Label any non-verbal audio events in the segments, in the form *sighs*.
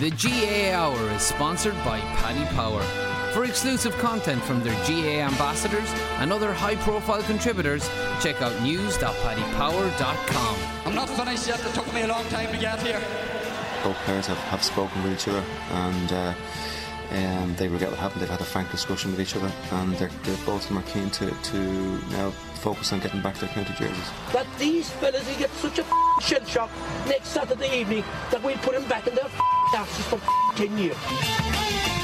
The GAA Hour is sponsored by Paddy Power. For exclusive content from their GAA ambassadors and other high profile contributors, check out news.paddypower.com. I'm not finished yet, it took me a long time to get here. Both players have, have spoken with each other and uh, um, they regret what happened. They've had a frank discussion with each other and they're, they're both of them are keen to, to now focus on getting back their county jerseys. But these fellas will get such a shell shock next Saturday evening that we'll put them back in their asses for 10 years.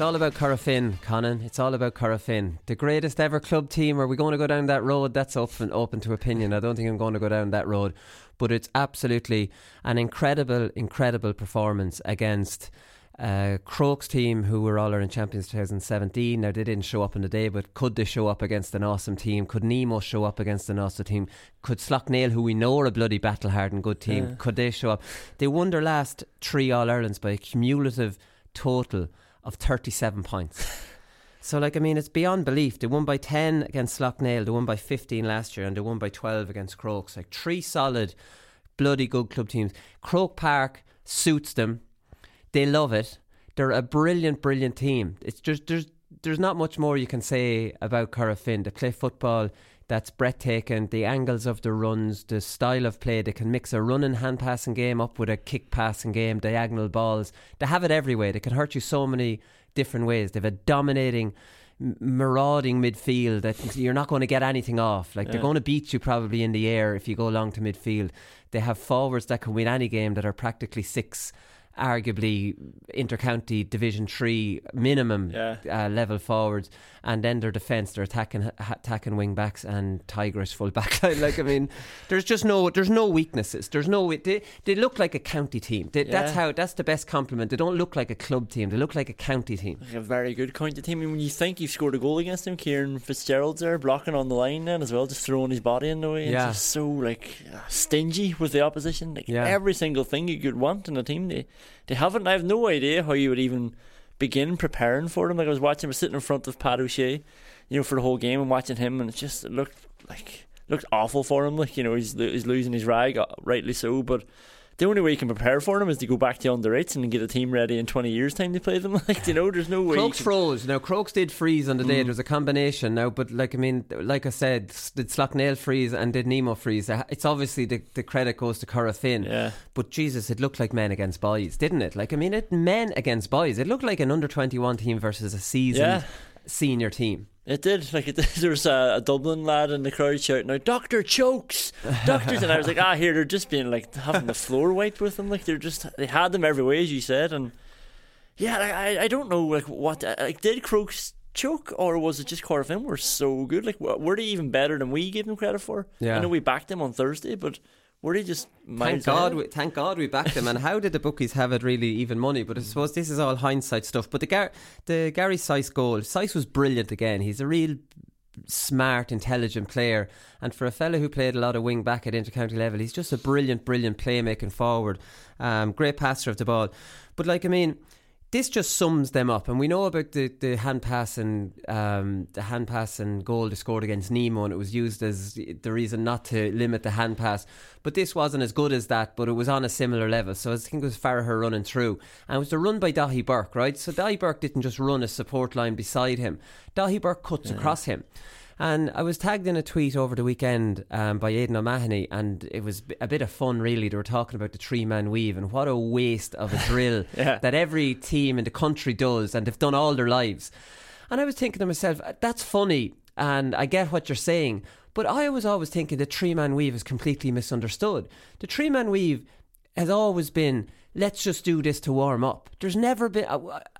It's all about Corofin, Conan. It's all about Corofin. The greatest ever club team. Are we going to go down that road? That's open, open to opinion. I don't think I'm going to go down that road. But it's absolutely an incredible, incredible performance against uh, Crokes team, who were All Ireland champions 2017. Now, they didn't show up in the day, but could they show up against an awesome team? Could Nemo show up against an awesome team? Could Slaughtneil, who we know are a bloody battle hardened good team, Yeah. could they show up? They won their last three All Irelands by a cumulative total of 37 points. *laughs* So, like, I mean, it's beyond belief. They won by 10 against Slaughtneil, they won by 15 last year, and they won by 12 against Crokes. Like, three solid, bloody good club teams. Croke Park suits them. They love it. They're a brilliant, brilliant team. It's just, there's, there's not much more you can say about Corofin. They play football that's breathtaking. The angles of the runs, the style of play. They can mix a running hand passing game up with a kick passing game, diagonal balls. They have it every way. They can hurt you so many different ways. They have a dominating, marauding midfield that *laughs* you're not going to get anything off. Like they're going to beat you probably in the air if you go along to midfield. They have forwards that can win any game that are practically six. Arguably, intercounty Division Three minimum Yeah. uh, level forwards, and then their defence, they're attacking attacking wing backs and tigerish full back line. Like I mean, *laughs* there's just no there's no weaknesses. There's no they, they look like a county team. They, That's how that's the best compliment. They don't look like a club team. They look like a county team. Like a very good county team. I mean, when you think you've scored a goal against them, Kieran Fitzgerald's there blocking on the line then as well, just throwing his body in the way. Yeah. It's just so like stingy with the opposition. Like Yeah. every single thing you could want in a team, they they haven't. I have no idea how you would even begin preparing for them. Like I was watching, I was sitting in front of Pat O'Shea, you know, for the whole game and watching him, and it just looked like looked awful for him. Like you know, he's he's losing his rag, uh, rightly so, but. The only way you can prepare for them is to go back to under eights and get a team ready in twenty years' time to play them. *laughs* Like you know, there's no way. Crokes can- froze. Now Crokes did freeze on the day. Mm. There was a combination now, but like I mean, like I said, did Slaughtneil freeze and did Nemo freeze? Uh, It's obviously the, the credit goes to Corofin. Yeah. But Jesus, it looked like men against boys, didn't it? Like I mean, it men against boys. It looked like an under twenty one team versus a seasoned Yeah. senior team. It did. Like it, *laughs* there was a, a Dublin lad in the crowd shouting out, "Doctor chokes, doctors!" and I was like, "Ah, here they're just being like having the floor wiped with them. Like they're just they had them every way, as you said, and yeah, like, I I don't know like what like did Crokes choke or was it just Corofin were so good? Like were they even better than we gave them credit for? Yeah. I know we backed them on Thursday, but were they just Thank God, we, thank God we backed them. And how did the bookies have it really even money? But I suppose this is all hindsight stuff. But the Gar- the Gary Sice goal, Sice was brilliant again. He's a real smart, intelligent player. And for a fella who played a lot of wing back at intercounty level, he's just a brilliant, brilliant playmaking forward. Um, great passer of the ball. But like I mean, this just sums them up, and we know about the, the hand pass and um, the hand pass and goal they scored against Nemo, and it was used as the reason not to limit the hand pass. But this wasn't as good as that, but it was on a similar level. So I think it was Farragher running through, and it was the run by Daithí Burke, right? So Daithí Burke didn't just run a support line beside him; Daithí Burke cuts yeah. across him. And I was tagged in a tweet over the weekend um, by Aidan O'Mahony, and it was a bit of fun, really. They were talking about the three man weave and what a waste of a *laughs* drill yeah. that every team in the country does, and they've done all their lives. And I was thinking to myself, that's funny, and I get what you're saying. But I was always thinking the three man weave is completely misunderstood. The three man weave has always been let's just do this to warm up. There's never been.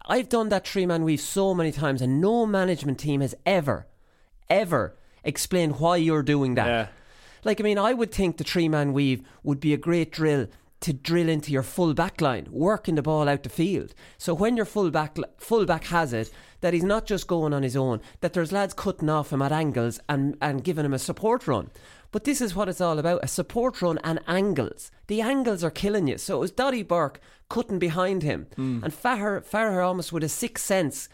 I've done that three man weave so many times, and no management team has ever ever explain why you're doing that. Yeah. Like, I mean, I would think the three man weave would be a great drill to drill into your full back line, working the ball out the field. So when your full back, full back has it, that he's not just going on his own, that there's lads cutting off him at angles and, and giving him a support run. But this is what it's all about a support run and angles. The angles are killing you. So it was Daithí Burke cutting behind him. Mm. And Farragher, Farragher almost with a sixth sense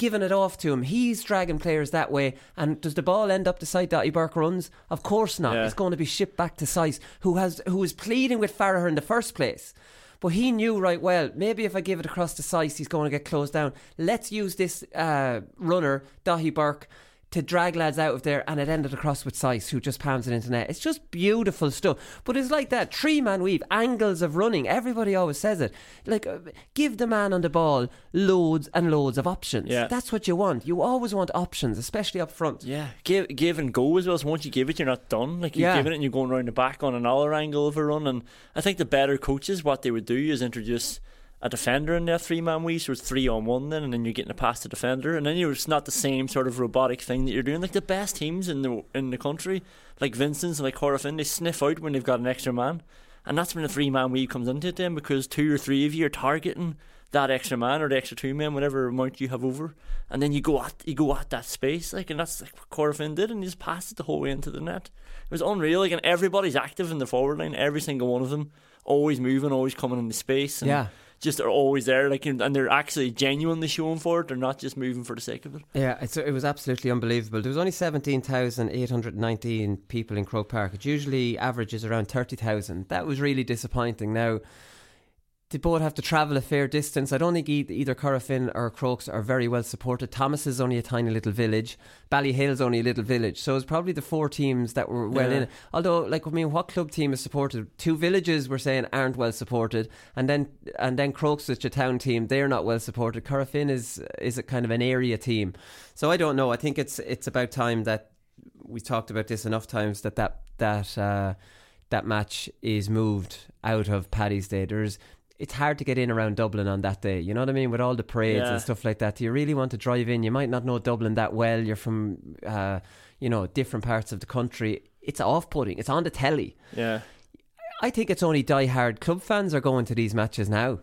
giving it off to him. He's dragging players that way. And does the ball end up the side that Burke runs? Of course not. Yeah. It's going to be shipped back to Sice, who has who was pleading with Farragher in the first place. But he knew right well, maybe if I give it across to Sice, he's going to get closed down. Let's use this uh, runner, Daithí Burke to drag lads out of there, and it ended across with Sice, who just palms it into net. It's just beautiful stuff. But it's like that three man weave, angles of running. Everybody always says it. Like, uh, give the man on the ball loads and loads of options. Yeah. That's what you want. You always want options, especially up front. Yeah, give, give and go as well. So once you give it, you're not done. Like, you yeah. giving it and you're going around the back on another angle of a run. And I think the better coaches, what they would do is introduce a defender in there, three man weave, so it's three on one then, and then you're getting a pass to defender, and then you're it's not the same sort of robotic thing that you're doing. Like the best teams in the in the country, like Vincent's and like Corofin, they sniff out when they've got an extra man, and that's when the three man weave comes into it then because two or three of you are targeting that extra man or the extra two men, whatever amount you have over, and then you go at you go at that space, like, and that's like what Corofin did, and he just passed it the whole way into the net. It was unreal, like, and everybody's active in the forward line, every single one of them, always moving, always coming into space, and yeah just are always there, like, and they're actually genuinely showing for it. They're not just moving for the sake of it. Yeah, it was absolutely unbelievable. There was only seventeen thousand eight hundred nineteen people in Croke Park. It usually averages around thirty thousand. That was really disappointing. Now they both have to travel a fair distance. I don't think either Corofin or Crokes are very well supported. Thomas is only a tiny little village. Ballyhale's only a little village. So it's probably the four teams that were well yeah. in it. Although, like, I mean, what club team is supported? Two villages we're saying aren't well supported, and then and then Crokes, which a town team, they're not well supported. Corofin is is a kind of an area team. So I don't know. I think it's it's about time that we talked about this enough times that that that. Uh, that match is moved out of Paddy's Day. There's it's hard to get in around Dublin on that day. You know what I mean? With all the parades yeah. and stuff like that. Do you really want to drive in? You might not know Dublin that well. You're from, uh, you know, different parts of the country. It's off putting. It's on the telly. Yeah. I think it's only die-hard club fans are going to these matches now.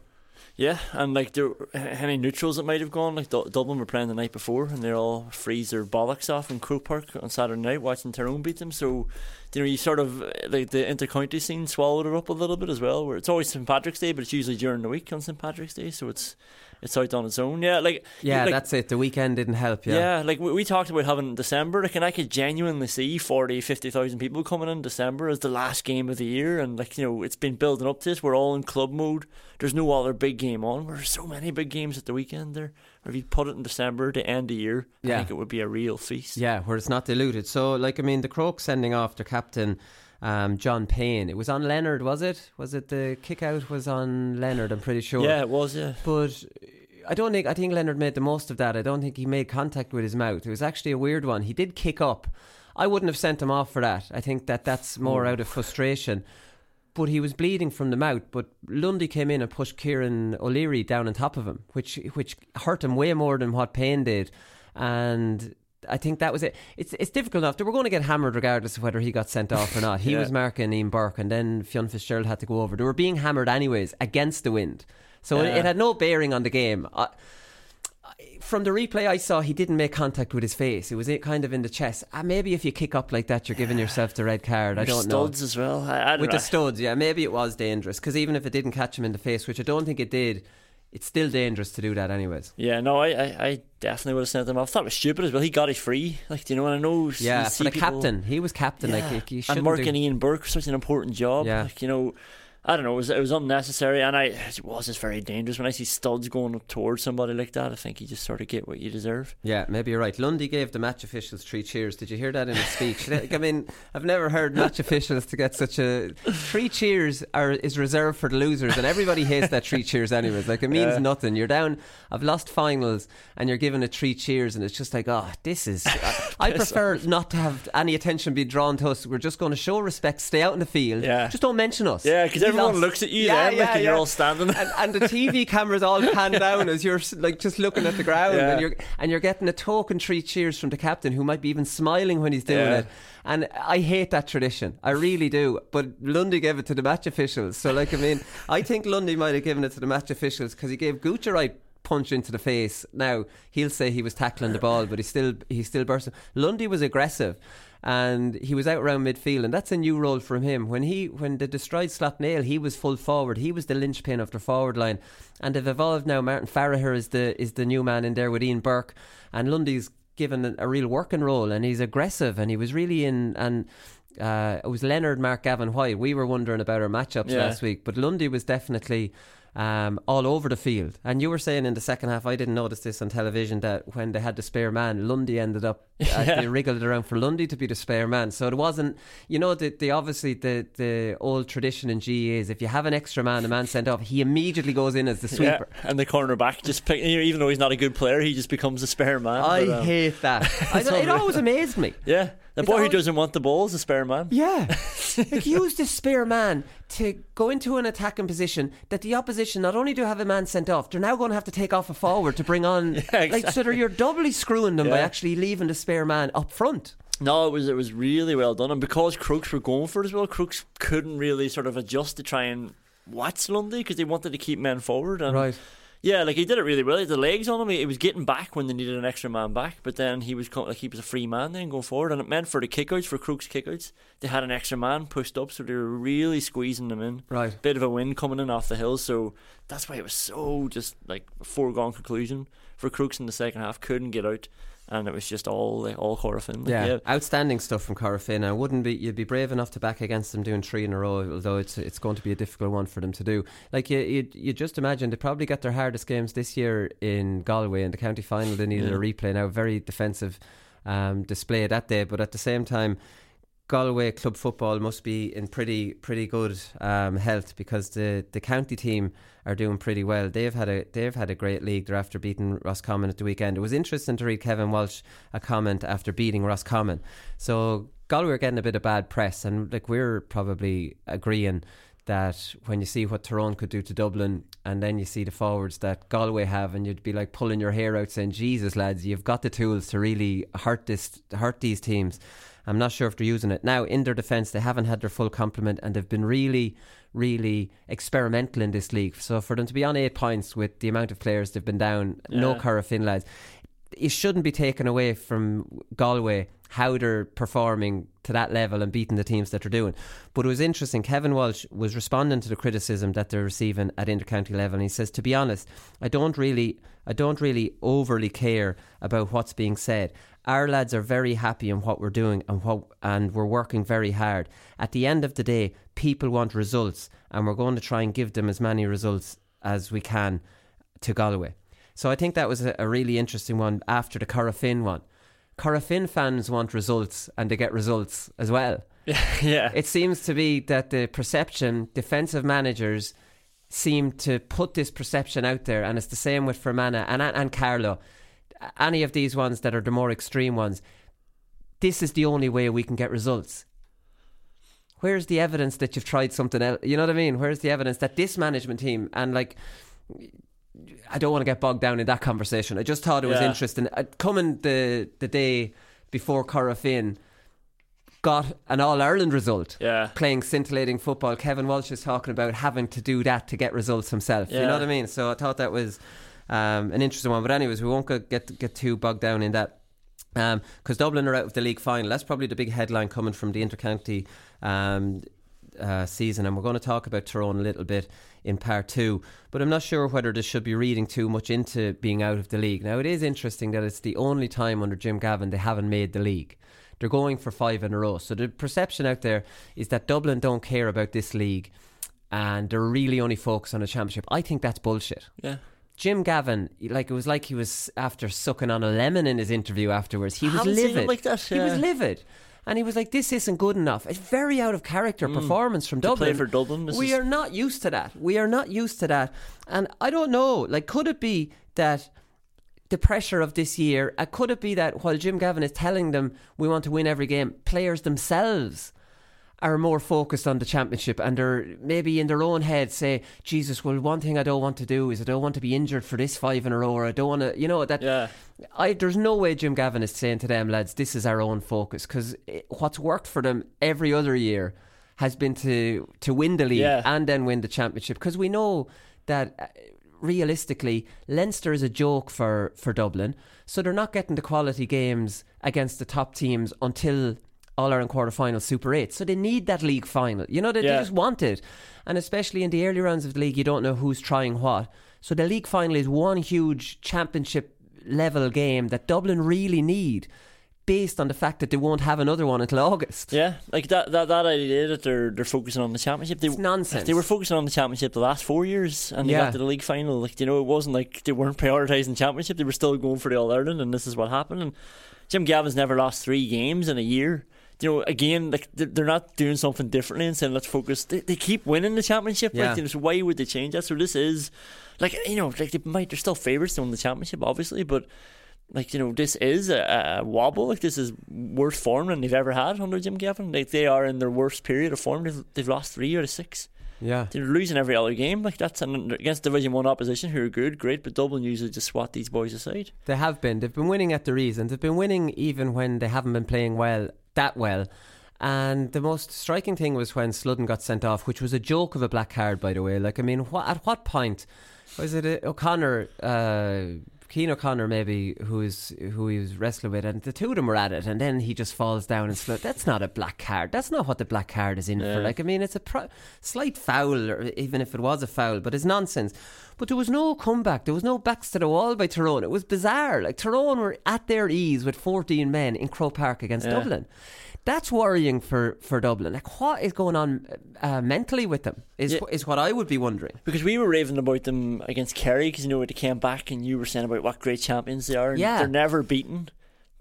Yeah, and like there any neutrals that might have gone, like Dublin were playing the night before, and they all freeze their bollocks off in Croke Park on Saturday night watching Tyrone beat them. So you know, you sort of uh, like the intercounty scene swallowed it up a little bit as well. Where it's always St Patrick's Day, but it's usually during the week on St Patrick's Day, so it's it's out on its own. Yeah, like yeah, like, that's it. The weekend didn't help. Yeah, yeah. Like we, we talked about having December, like, and I could genuinely see 40, 50,000 people coming in December as the last game of the year, and like you know, it's been building up to this. We're all in club mode. There's no other big game on. There's so many big games at the weekend there. If you put it in December to end the year, yeah. I think it would be a real feast. Yeah, where it's not diluted. So, like, I mean, the Croke sending off their captain um, John Payne. It was on Leonard, was it? Was it the kick out was on Leonard? I'm pretty sure. Yeah, it was. Yeah, but. I don't think I think Leonard made the most of that. I don't think he made contact with his mouth. It was actually a weird one. He did kick up. I wouldn't have sent him off for that. I think that that's more out of frustration. But he was bleeding from the mouth. But Lundy came in and pushed Kieran O'Leary down on top of him, which which hurt him way more than what Payne did. And I think that was it. It's it's difficult enough. They were going to get hammered regardless of whether he got sent off or not. *laughs* He yeah. was marking Ian Burke, and then Fionn Fitzgerald had to go over. They were being hammered anyways against the wind, so yeah. it, it, had no bearing on the game. I, from the replay I saw, he didn't make contact with his face. It was kind of in the chest. Uh, maybe if you kick up like that, you're giving yourself the red card. I Your don't know. studs as well. I, I With know. the studs, yeah, maybe it was dangerous because even if it didn't catch him in the face, which I don't think it did, it's still dangerous to do that, anyways. Yeah, no, I, I, I definitely would have sent him off. I thought it was stupid as well. He got it free. Like, do you know what I know? Yeah, for the people- captain, he was captain. Like, Yeah. he, he and Mark do- and Ian Burke, such an important job. Yeah. Like, you know, I don't know, it was, it was unnecessary, and I it was just very dangerous. When I see studs going up towards somebody like that, I think you just sort of get what you deserve. Yeah, maybe you're right. Lundy gave the match officials three cheers. Did you hear that in his speech? *laughs* Like, I mean, I've never heard match officials to get such a three cheers are is reserved for the losers, and everybody hates that three cheers anyways. Like it means Yeah. nothing. You're down. I've lost finals, and you're given a three cheers, and it's just like, oh, this is. I, *laughs* I prefer not to have any attention be drawn to us. We're just going to show respect, stay out in the field. Yeah. just don't mention us. Yeah, because everyone lost. looks at you Yeah, then, yeah, like, and you're all standing. and, *laughs* and the TV cameras all pan down as you're like just looking at the ground, and you're and you're getting a token three cheers from the captain, who might be even smiling when he's doing it. And I hate that tradition. I really do. But Lundy gave it to the match officials. So, like, I mean, I think Lundy might have given it to the match officials because he gave Gooch a right punch into the face. Now he'll say he was tackling the ball, but he still he still burst. Lundy was aggressive. And he was out around midfield, and that's a new role from him. When he when they destroyed Slaughtneil, he was full forward. He was the linchpin of the forward line, and they've evolved now. Martin Farragher is the is the new man in there with Ian Burke, and Lundy's given a, a real working role, and he's aggressive, and he was really in and. Uh, it was Leonard, Mark, Gavin White. We were wondering about our matchups Yeah. last week, but Lundy was definitely um, all over the field. And you were saying in the second half, I didn't notice this on television, that when they had the spare man, Lundy ended up, uh, *laughs* Yeah. they wriggled it around for Lundy to be the spare man. So it wasn't, you know, the, the obviously the, the old tradition in GE is if you have an extra man, a man sent off, he immediately goes in as the *laughs* Yeah, sweeper. and the cornerback just pick, even though he's not a good player, he just becomes a spare man. I But, um, hate that. *laughs* I, it always amazed me. Yeah, the boy who doesn't want the ball is a spare man. Yeah. *laughs* like use this spare man to go into an attacking position that the opposition not only do have a man sent off, they're now going to have to take off a forward to bring on *laughs* like so you're doubly screwing them by actually leaving the spare man up front. No, it was it was really well done, and because Crokes were going for it as well, Crokes couldn't really sort of adjust to try and watch Lundy because they wanted to keep men forward. And Right. Yeah, like he did it really well. He had the legs on him. He, he was getting back when they needed an extra man back, but then he was like he was a free man then going forward, and it meant for the kickouts for Crokes kickouts, they had an extra man pushed up, so they were really squeezing them in. Right. Bit of a wind coming in off the hill, so that's why it was so just like foregone conclusion for Crokes in the second half. Couldn't get out, and it was just all like, all Corofin. Like, Yeah. outstanding stuff from Corofin. I wouldn't be you'd be brave enough to back against them doing three in a row, although it's it's going to be a difficult one for them to do. Like you you, you just imagine they probably got their hardest games this year in Galway in the county final. They needed Yeah. a replay now, very defensive um, display that day, but at the same time. Galway club football must be in pretty pretty good um, health because the, the county team are doing pretty well. They've had a they've had a great league. They're after beating Roscommon at the weekend. It was interesting to read Kevin Walsh a comment after beating Roscommon. So Galway are getting a bit of bad press, and like we're probably agreeing that when you see what Tyrone could do to Dublin, and then you see the forwards that Galway have, and you'd be like pulling your hair out, saying, "Jesus, lads, you've got the tools to really hurt this hurt these teams." I'm not sure if they're using it now. In their defence, they haven't had their full complement, and they've been really, really experimental in this league. So for them to be on eight points with the amount of players they've been down, no Yeah. Corofin lads, it shouldn't be taken away from Galway how they're performing to that level and beating the teams that they're doing. But it was interesting. Kevin Walsh was responding to the criticism that they're receiving at intercounty level, and he says, "To be honest, I don't really, I don't really overly care about what's being said. Our lads are very happy in what we're doing and what, and we're working very hard. At the end of the day, people want results, and we're going to try and give them as many results as we can to Galway." So I think that was a, a really interesting one after the Corofin one. Corofin fans want results and they get results as well. *laughs* yeah. It seems to be that the perception, defensive managers seem to put this perception out there, and it's the same with Fermanagh and, and Carlow. Any of these ones that are the more extreme ones, this is the only way we can get results. Where's the evidence that you've tried something else? You know what I mean? Where's the evidence that this management team and like I don't want to get bogged down in that conversation. I just thought it was Yeah. interesting. Uh, coming the the day before Corofin got an All Ireland result, Yeah. playing scintillating football. Kevin Walsh is talking about having to do that to get results himself. You know what I mean? So I thought that was um, an interesting one. But anyways, we won't get get too bogged down in that because um, Dublin are out of the league final. That's probably the big headline coming from the intercounty um, uh, season, and we're going to talk about Tyrone a little bit in part two. But I'm not sure whether this should be reading too much into being out of the league. Now, it is interesting that it's the only time under Jim Gavin they haven't made the league. They're going for five in a row. So the perception out there is that Dublin don't care about this league and they're really only focused on the championship. I think that's bullshit. Yeah. Jim Gavin, like it was like he was after sucking on a lemon in his interview afterwards. He was livid. like that. He was livid. And he was like, "This isn't good enough." It's very out of character mm. performance from Dublin. Play for Dublin. we is... are not used to that. We are not used to that. And I don't know. Like, could it be that the pressure of this year? Uh, could it be that while Jim Gavin is telling them we want to win every game, players themselves are more focused on the championship and they're maybe in their own head say, Jesus, well, one thing I don't want to do is I don't want to be injured for this five in a row, or I don't want to, you know, that. Yeah. I, there's no way Jim Gavin is saying to them, lads, this is our own focus because what's worked for them every other year has been to to win the league yeah. and then win the championship because we know that uh, realistically Leinster is a joke for for Dublin so they're not getting the quality games against the top teams until all Ireland quarter final, Super 8. So they need that league final. You know, they, yeah. they just want it. And especially in the early rounds of the league, you don't know who's trying what. So the league final is one huge championship level game that Dublin really need based on the fact that they won't have another one until August. Yeah, like that that, that idea that they're they're focusing on the championship. They, it's nonsense. They were focusing on the championship the last four years, and they yeah. got to the league final. Like you know, it wasn't like they weren't prioritising championship. They were still going for the All Ireland, and this is what happened. And Jim Gavin's never lost three games in a year you know, again, like they're not doing something differently and saying let's focus. They, they keep winning the championship. Yeah. Like, you know, so why would they change that? So this is, like, you know, like they might they're still favourites to win the championship, obviously, but like you know, this is a, a, wobble. Like this is worse form than they've ever had under Jim Gavin. Like they are in their worst period of form. They've, they've lost three out of six. Yeah, they're losing every other game. Like that's an, against Division One opposition who are good, great, but Dublin usually just swat these boys aside. They have been. They've been winning at the reason. They've been winning even when they haven't been playing well that well. And the most striking thing was when Sludden got sent off, which was a joke of a black card, by the way. Like, I mean, wh- at what point was it uh, O'Connor, uh, Cian O'Connor, maybe, who is who he was wrestling with, and the two of them were at it, and then he just falls down and Slud. That's not a black card. That's not what the black card is in yeah. for. Like, I mean, it's a pro- slight foul, or even if it was a foul, but it's nonsense. But there was no comeback. There was no backs to the wall by Tyrone. It was bizarre. Like Tyrone were at their ease with 14 men in Croke Park against yeah. Dublin. That's worrying for, for Dublin. Like, what is going on uh, mentally with them? Is yeah. is what I would be wondering. Because we were raving about them against Kerry because you know they came back and you were saying about what great champions they are. yeah, they're never beaten,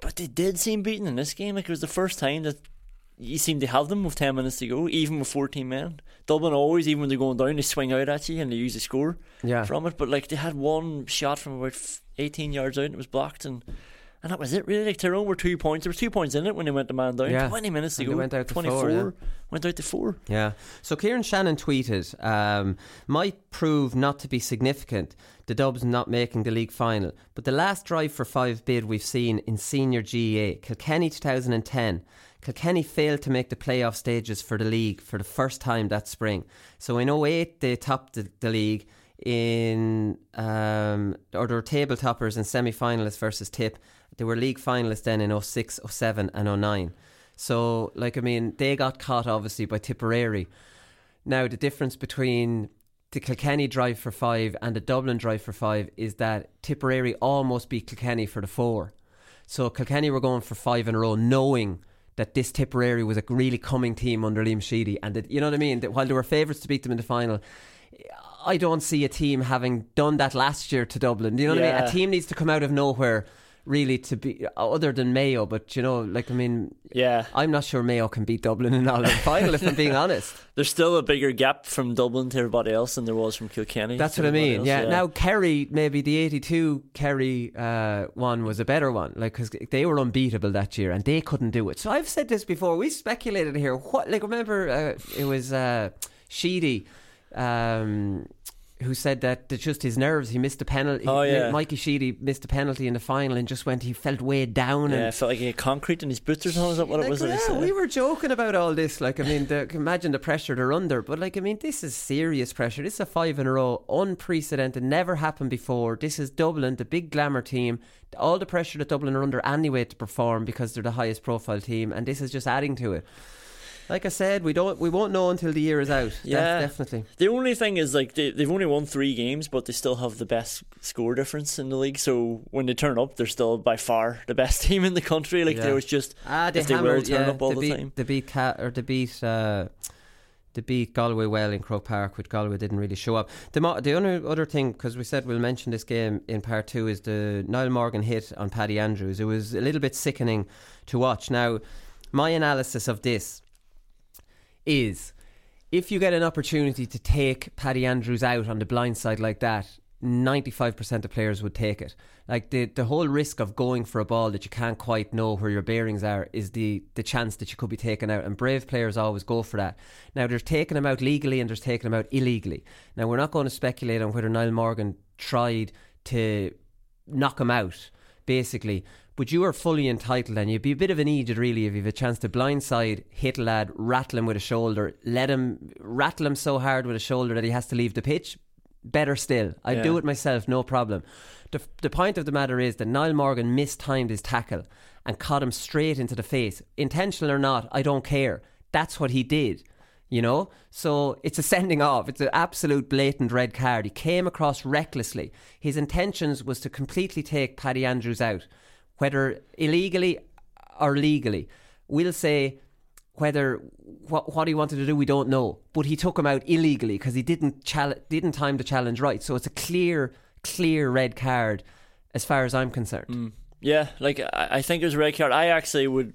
but they did seem beaten in this game. Like it was the first time that you seem to have them with 10 minutes to go, even with 14 men. Dublin always, even when they're going down, they swing out at you and they use the score yeah. from it. But like they had one shot from about 18 yards out and it was blocked. And and that was it, really. Like Tyrone were two points. There was two points in it when they went to man down. Yeah. Twenty minutes ago, go. Went out 24. Four, yeah. Went out to four. Yeah. So Kieran Shannon tweeted, um, might prove not to be significant, the Dubs not making the league final. But the last drive for five bid we've seen in senior GAA, Kilkenny 2010. Kilkenny failed to make the playoff stages for the league for the first time that spring. So in 08, they topped the, the league in, um, or they were table toppers and semi finalists versus Tip. They were league finalists then in 06, 07 and 09. So, like, I mean, they got caught obviously by Tipperary. Now, the difference between the Kilkenny drive for five and the Dublin drive for five is that Tipperary almost beat Kilkenny for the four. So, Kilkenny were going for five in a row, knowing that this Tipperary was a really coming team under Liam Sheedy. And that, you know what I mean? That while they were favourites to beat them in the final, I don't see a team having done that last year to Dublin. Do you know yeah. what I mean? A team needs to come out of nowhere really to be other than Mayo. But you know, like I mean, yeah, I'm not sure Mayo can beat Dublin in all *laughs* final. if I'm being honest, there's still a bigger gap from Dublin to everybody else than there was from Kilkenny. That's what I mean. Else, yeah. yeah. Now Kerry, maybe the '82 Kerry uh, one was a better one, like because they were unbeatable that year and they couldn't do it. So I've said this before. We speculated here. What like remember uh, it was uh, Sheehy. Um, who said that it's just his nerves. He missed a penalty. Oh, yeah. Mikey Sheehy missed a penalty in the final and just went. He felt weighed down. Yeah, and felt like he had concrete in his boots or something. Is that what like, it was? yeah, we were joking about all this. Like, I mean, the, imagine the pressure they're under. But like, I mean, this is serious pressure. This is a five in a row, unprecedented, never happened before. This is Dublin, the big glamour team. All the pressure that Dublin are under anyway to perform because they're the highest profile team, and this is just adding to it. Like I said, we don't, we won't know until the year is out. Yeah. Definitely. The only thing is like they, they've only won three games, but they still have the best score difference in the league. So when they turn up, they're still by far the best *laughs* team in the country. Like Yeah. they was just Ah, they if they will hammered, turn yeah, up all the beat, time. They beat Cat or they beat uh, they beat Galway well in Croke Park, which Galway didn't really show up. The mo- the only other thing because we said we'll mention this game in part two is the Niall Morgan hit on Paddy Andrews. It was a little bit sickening to watch. Now, my analysis of this is if you get an opportunity to take Paddy Andrews out on the blind side like that, 95% of players would take it. Like the the whole risk of going for a ball that you can't quite know where your bearings are is the the chance that you could be taken out. And brave players always go for that. Now there's taking him out legally and there's taking him out illegally. Now we're not going to speculate on whether Niall Morgan tried to knock him out, basically. But you are fully entitled, and you'd be a bit of an idiot, really, if you have a chance to blindside, hit a lad, rattle him with a shoulder, let him rattle him so hard with a shoulder that he has to leave the pitch. Better still, I'd Yeah. do it myself, no problem. The, the point of the matter is that Niall Morgan mistimed his tackle and caught him straight into the face. Intentional or not, I don't care. That's what he did. You know? So it's a sending off. It's an absolute blatant red card. He came across recklessly. His intentions was to completely take Paddy Andrews out, whether illegally or legally. We'll say whether what, what he wanted to do, we don't know. But he took him out illegally because he didn't chal- didn't time the challenge right. So it's a clear, clear red card as far as I'm concerned. Mm. Yeah, like I, I think it was a red card. I actually would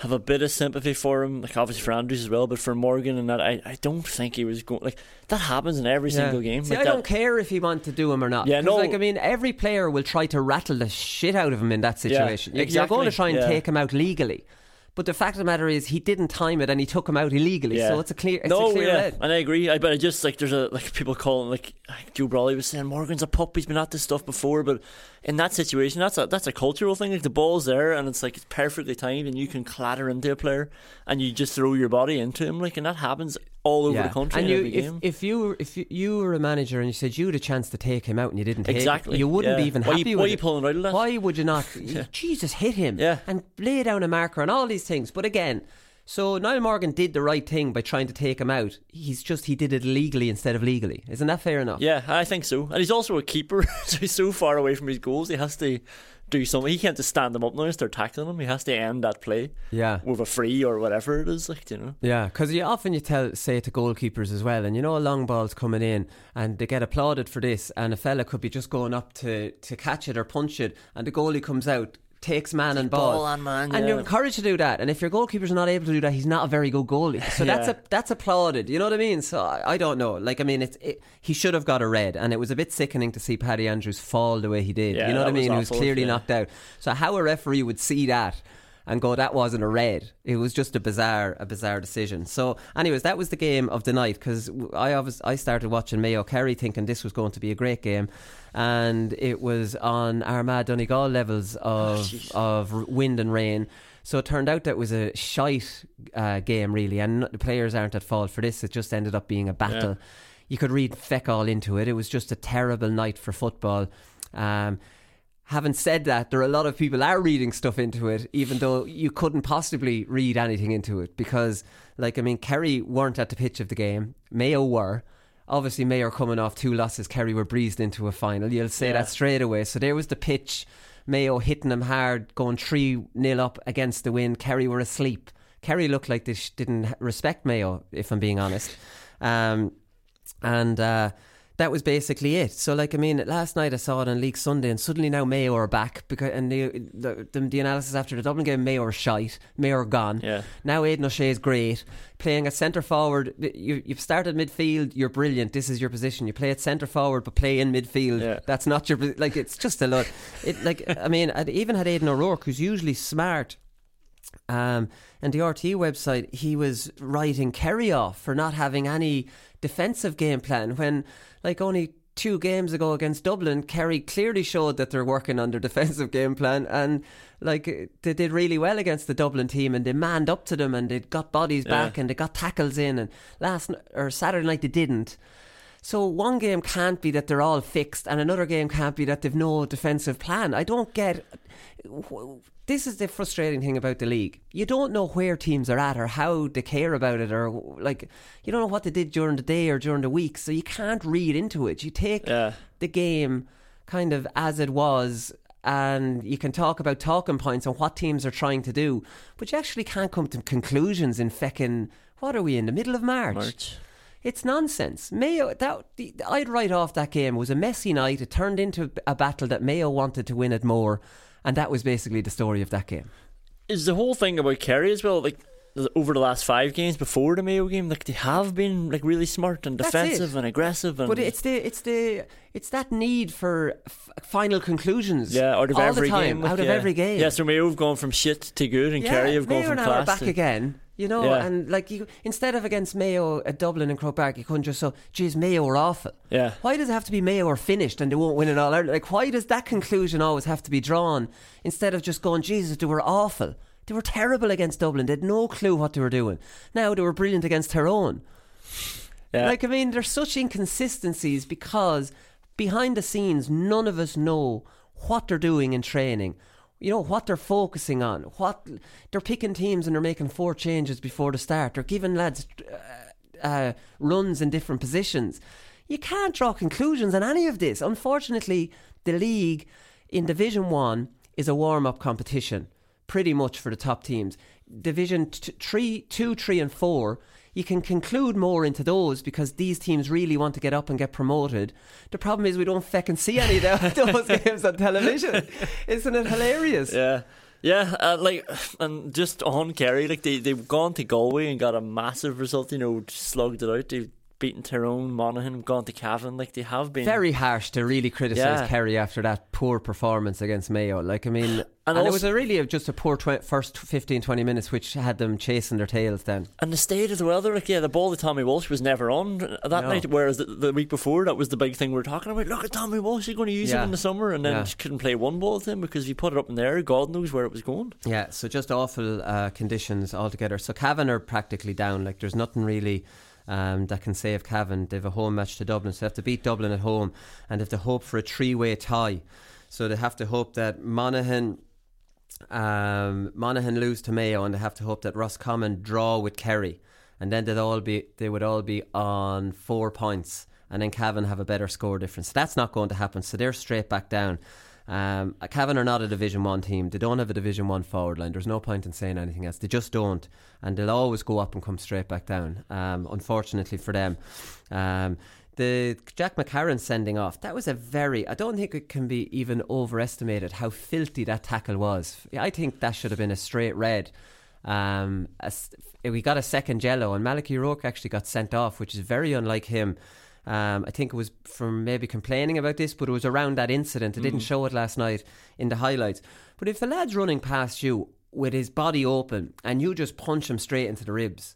have a bit of sympathy for him, like obviously for Andrews as well, but for Morgan and that, I, I don't think he was going like that happens in every single game. See, like I that, don't care if he want to do him or not. Yeah, no. Like, I mean, every player will try to rattle the shit out of him in that situation. You're- You're going to try and yeah. take him out legally. But the fact of the matter is, he didn't time it, and he took him out illegally. Yeah. So it's a clear, it's no, a clear yeah, red. and I agree. I but I just like there's a like people calling like like Joe Brolly was saying Morgan's a pup. He's been at this stuff before, but in that situation, that's a that's a cultural thing. Like the ball's there, and it's like it's perfectly timed, and you can clatter into a player, and you just throw your body into him, like, and that happens all over the country And you, every if, game. if you were if you, you were a manager and you said you had a chance to take him out and you didn't take Exactly, it, you wouldn't yeah. be even Why happy you- with why you it. pulling out of that? Why would you not? *laughs* Jesus, hit him Yeah. and lay down a marker and all these things. But again. So Niall Morgan did the right thing by trying to take him out. He's just he did it legally instead of legally. Isn't that fair enough? Yeah, I think so. And he's also a keeper, *laughs* so he's so far away from his goals. He has to do something. He can't just stand them up now and start tackling them. He has to end that play Yeah. with a free or whatever it is. Like you know. Yeah, because you often you tell say to goalkeepers as well, and you know a long ball's coming in, and they get applauded for this, and a fella could be just going up to to catch it or punch it, and the goalie comes out. Takes man and ball, ball on man, and you're encouraged to do that. And if your goalkeeper's not able to do that, he's not a very good goalie. So that's a that's applauded. You know what I mean? So I, I don't know. Like I mean, it's it, he should have got a red, and it was a bit sickening to see Paddy Andrews fall the way he did. Yeah, you know what I that was mean? He was clearly yeah. knocked out. So how a referee would see that and go, that wasn't a red. It was just a bizarre, a bizarre decision. So, anyways, that was the game of the night because I obviously I started watching Mayo Kerry thinking this was going to be a great game, and it was on Armagh Donegal levels of of wind and rain. So it turned out that was a shite uh, game, really, and the players aren't at fault for this. It just ended up being a battle. You could read feck all into it. It was just a terrible night for football. Um, Having said that, there are a lot of people are reading stuff into it, even though you couldn't possibly read anything into it because, like, I mean, Kerry weren't at the pitch of the game. Mayo were. Obviously, Mayo coming off two losses. Kerry were breezed into a final. You'll say Yeah. that straight away. So there was the pitch. Mayo hitting them hard, going 3 nil up against the wind. Kerry were asleep. Kerry looked like they sh- didn't respect Mayo, if I'm being honest. Um, and uh, that was basically it. So, like, I mean, last night I saw it on League Sunday, and suddenly now Mayo are back because, and the the, the, the analysis after the Dublin game, Mayo are shite, Mayo are gone. Yeah. Now Aidan O'Shea is great, playing at centre forward. You, you've started midfield, you're brilliant. This is your position. You play at centre forward, but play in midfield. Yeah. That's not your like. It's just a lot. It like I mean, I'd even had Aidan O'Rourke, who's usually smart Um, and the RTÉ website, he was writing Kerry off for not having any defensive game plan when, like, only two games ago against Dublin, Kerry clearly showed that they're working on their *laughs* defensive game plan and like they did really well against the Dublin team and they manned up to them and they got bodies Yeah. back and they got tackles in and last or Saturday night they didn't. So one game can't be that they're all fixed and another game can't be that they've no defensive plan. I don't get this is the frustrating thing about the league. You don't know where teams are at or how they care about it or like you don't know what they did during the day or during the week, so you can't read into it. You take Yeah. the game kind of as it was and you can talk about talking points and what teams are trying to do, but you actually can't come to conclusions in feckin' what are we in the middle of March? March. It's nonsense. Mayo, that the, I'd write off that game. It was a messy night. It turned into a battle that Mayo wanted to win it more, and that was basically the story of that game. Is the whole thing about Kerry as well? Like over the last five games before the Mayo game, like they have been like really smart and defensive and aggressive. And But it's the it's the it's that need for f- final conclusions. yeah, out of every game, out of yeah. every game. Yeah, so Mayo have gone from shit to good, and yeah, Kerry have gone Mayo from now are class back to again. You know, Yeah. and like you, instead of against Mayo at Dublin and Croke Park, you couldn't just so, geez, Mayo are awful. Yeah. Why does it have to be Mayo are finished and they won't win it all? Like, why does that conclusion always have to be drawn instead of just going, Jesus, they were awful. They were terrible against Dublin. They had no clue what they were doing. Now they were brilliant against Tyrone. Yeah. Like, I mean, there's such inconsistencies because behind the scenes, none of us know what they're doing in training. You know, what they're focusing on. What They're picking teams and they're making four changes before the start. They're giving lads uh, uh, runs in different positions. You can't draw conclusions on any of this. Unfortunately, the league in Division 1 is a warm up competition, pretty much for the top teams. Division t- three, 2, 3, and 4, you can conclude more into those because these teams really want to get up and get promoted. The problem is we don't feckin' see any of *laughs* those games on television. Isn't it hilarious? Yeah. Yeah, uh, like, and just on Kerry, like, they, they've gone to Galway and got a massive result, you know, slugged it out. They've beaten Tyrone, Monaghan, gone to Cavan. Like, they have been. Very harsh to really criticise Yeah. Kerry after that poor performance against Mayo. Like, I mean, and, And it was a really just a poor tw- first 15, 20 minutes, which had them chasing their tails then. And the state of the weather, like, yeah, the ball that Tommy Walsh was never on that No. night, whereas the, the week before, that was the big thing we were talking about. Look at Tommy Walsh, he's going to use Yeah. him in the summer, and then Yeah. just couldn't play one ball to him because if you put it up in there, God knows where it was going. Yeah, so just awful uh, conditions altogether. So Cavan are practically down. Like there's nothing really um, that can save Cavan. They've a home match to Dublin, so they have to beat Dublin at home, and they have to hope for a three-way tie. So they have to hope that Monaghan. Um, Monaghan lose to Mayo, and they have to hope that Roscommon draw with Kerry, and then they'd all be they would all be on four points, and then Cavan have a better score difference. That's not going to happen, so they're straight back down. Um, Cavan are not a Division One team. They don't have a Division One forward line. There's no point in saying anything else. They just don't, and they'll always go up and come straight back down. Um, unfortunately for them, um, the Jack McCarron sending off that was a very. I don't think it can be even overestimated how filthy that tackle was. I think that should have been a straight red. Um, as, we got a second yellow, and Malachy Rourke actually got sent off, which is very unlike him. Um, I think it was from maybe complaining about this, but it was around that incident. It didn't show it last night in the highlights. But if the lad's running past you with his body open and you just punch him straight into the ribs,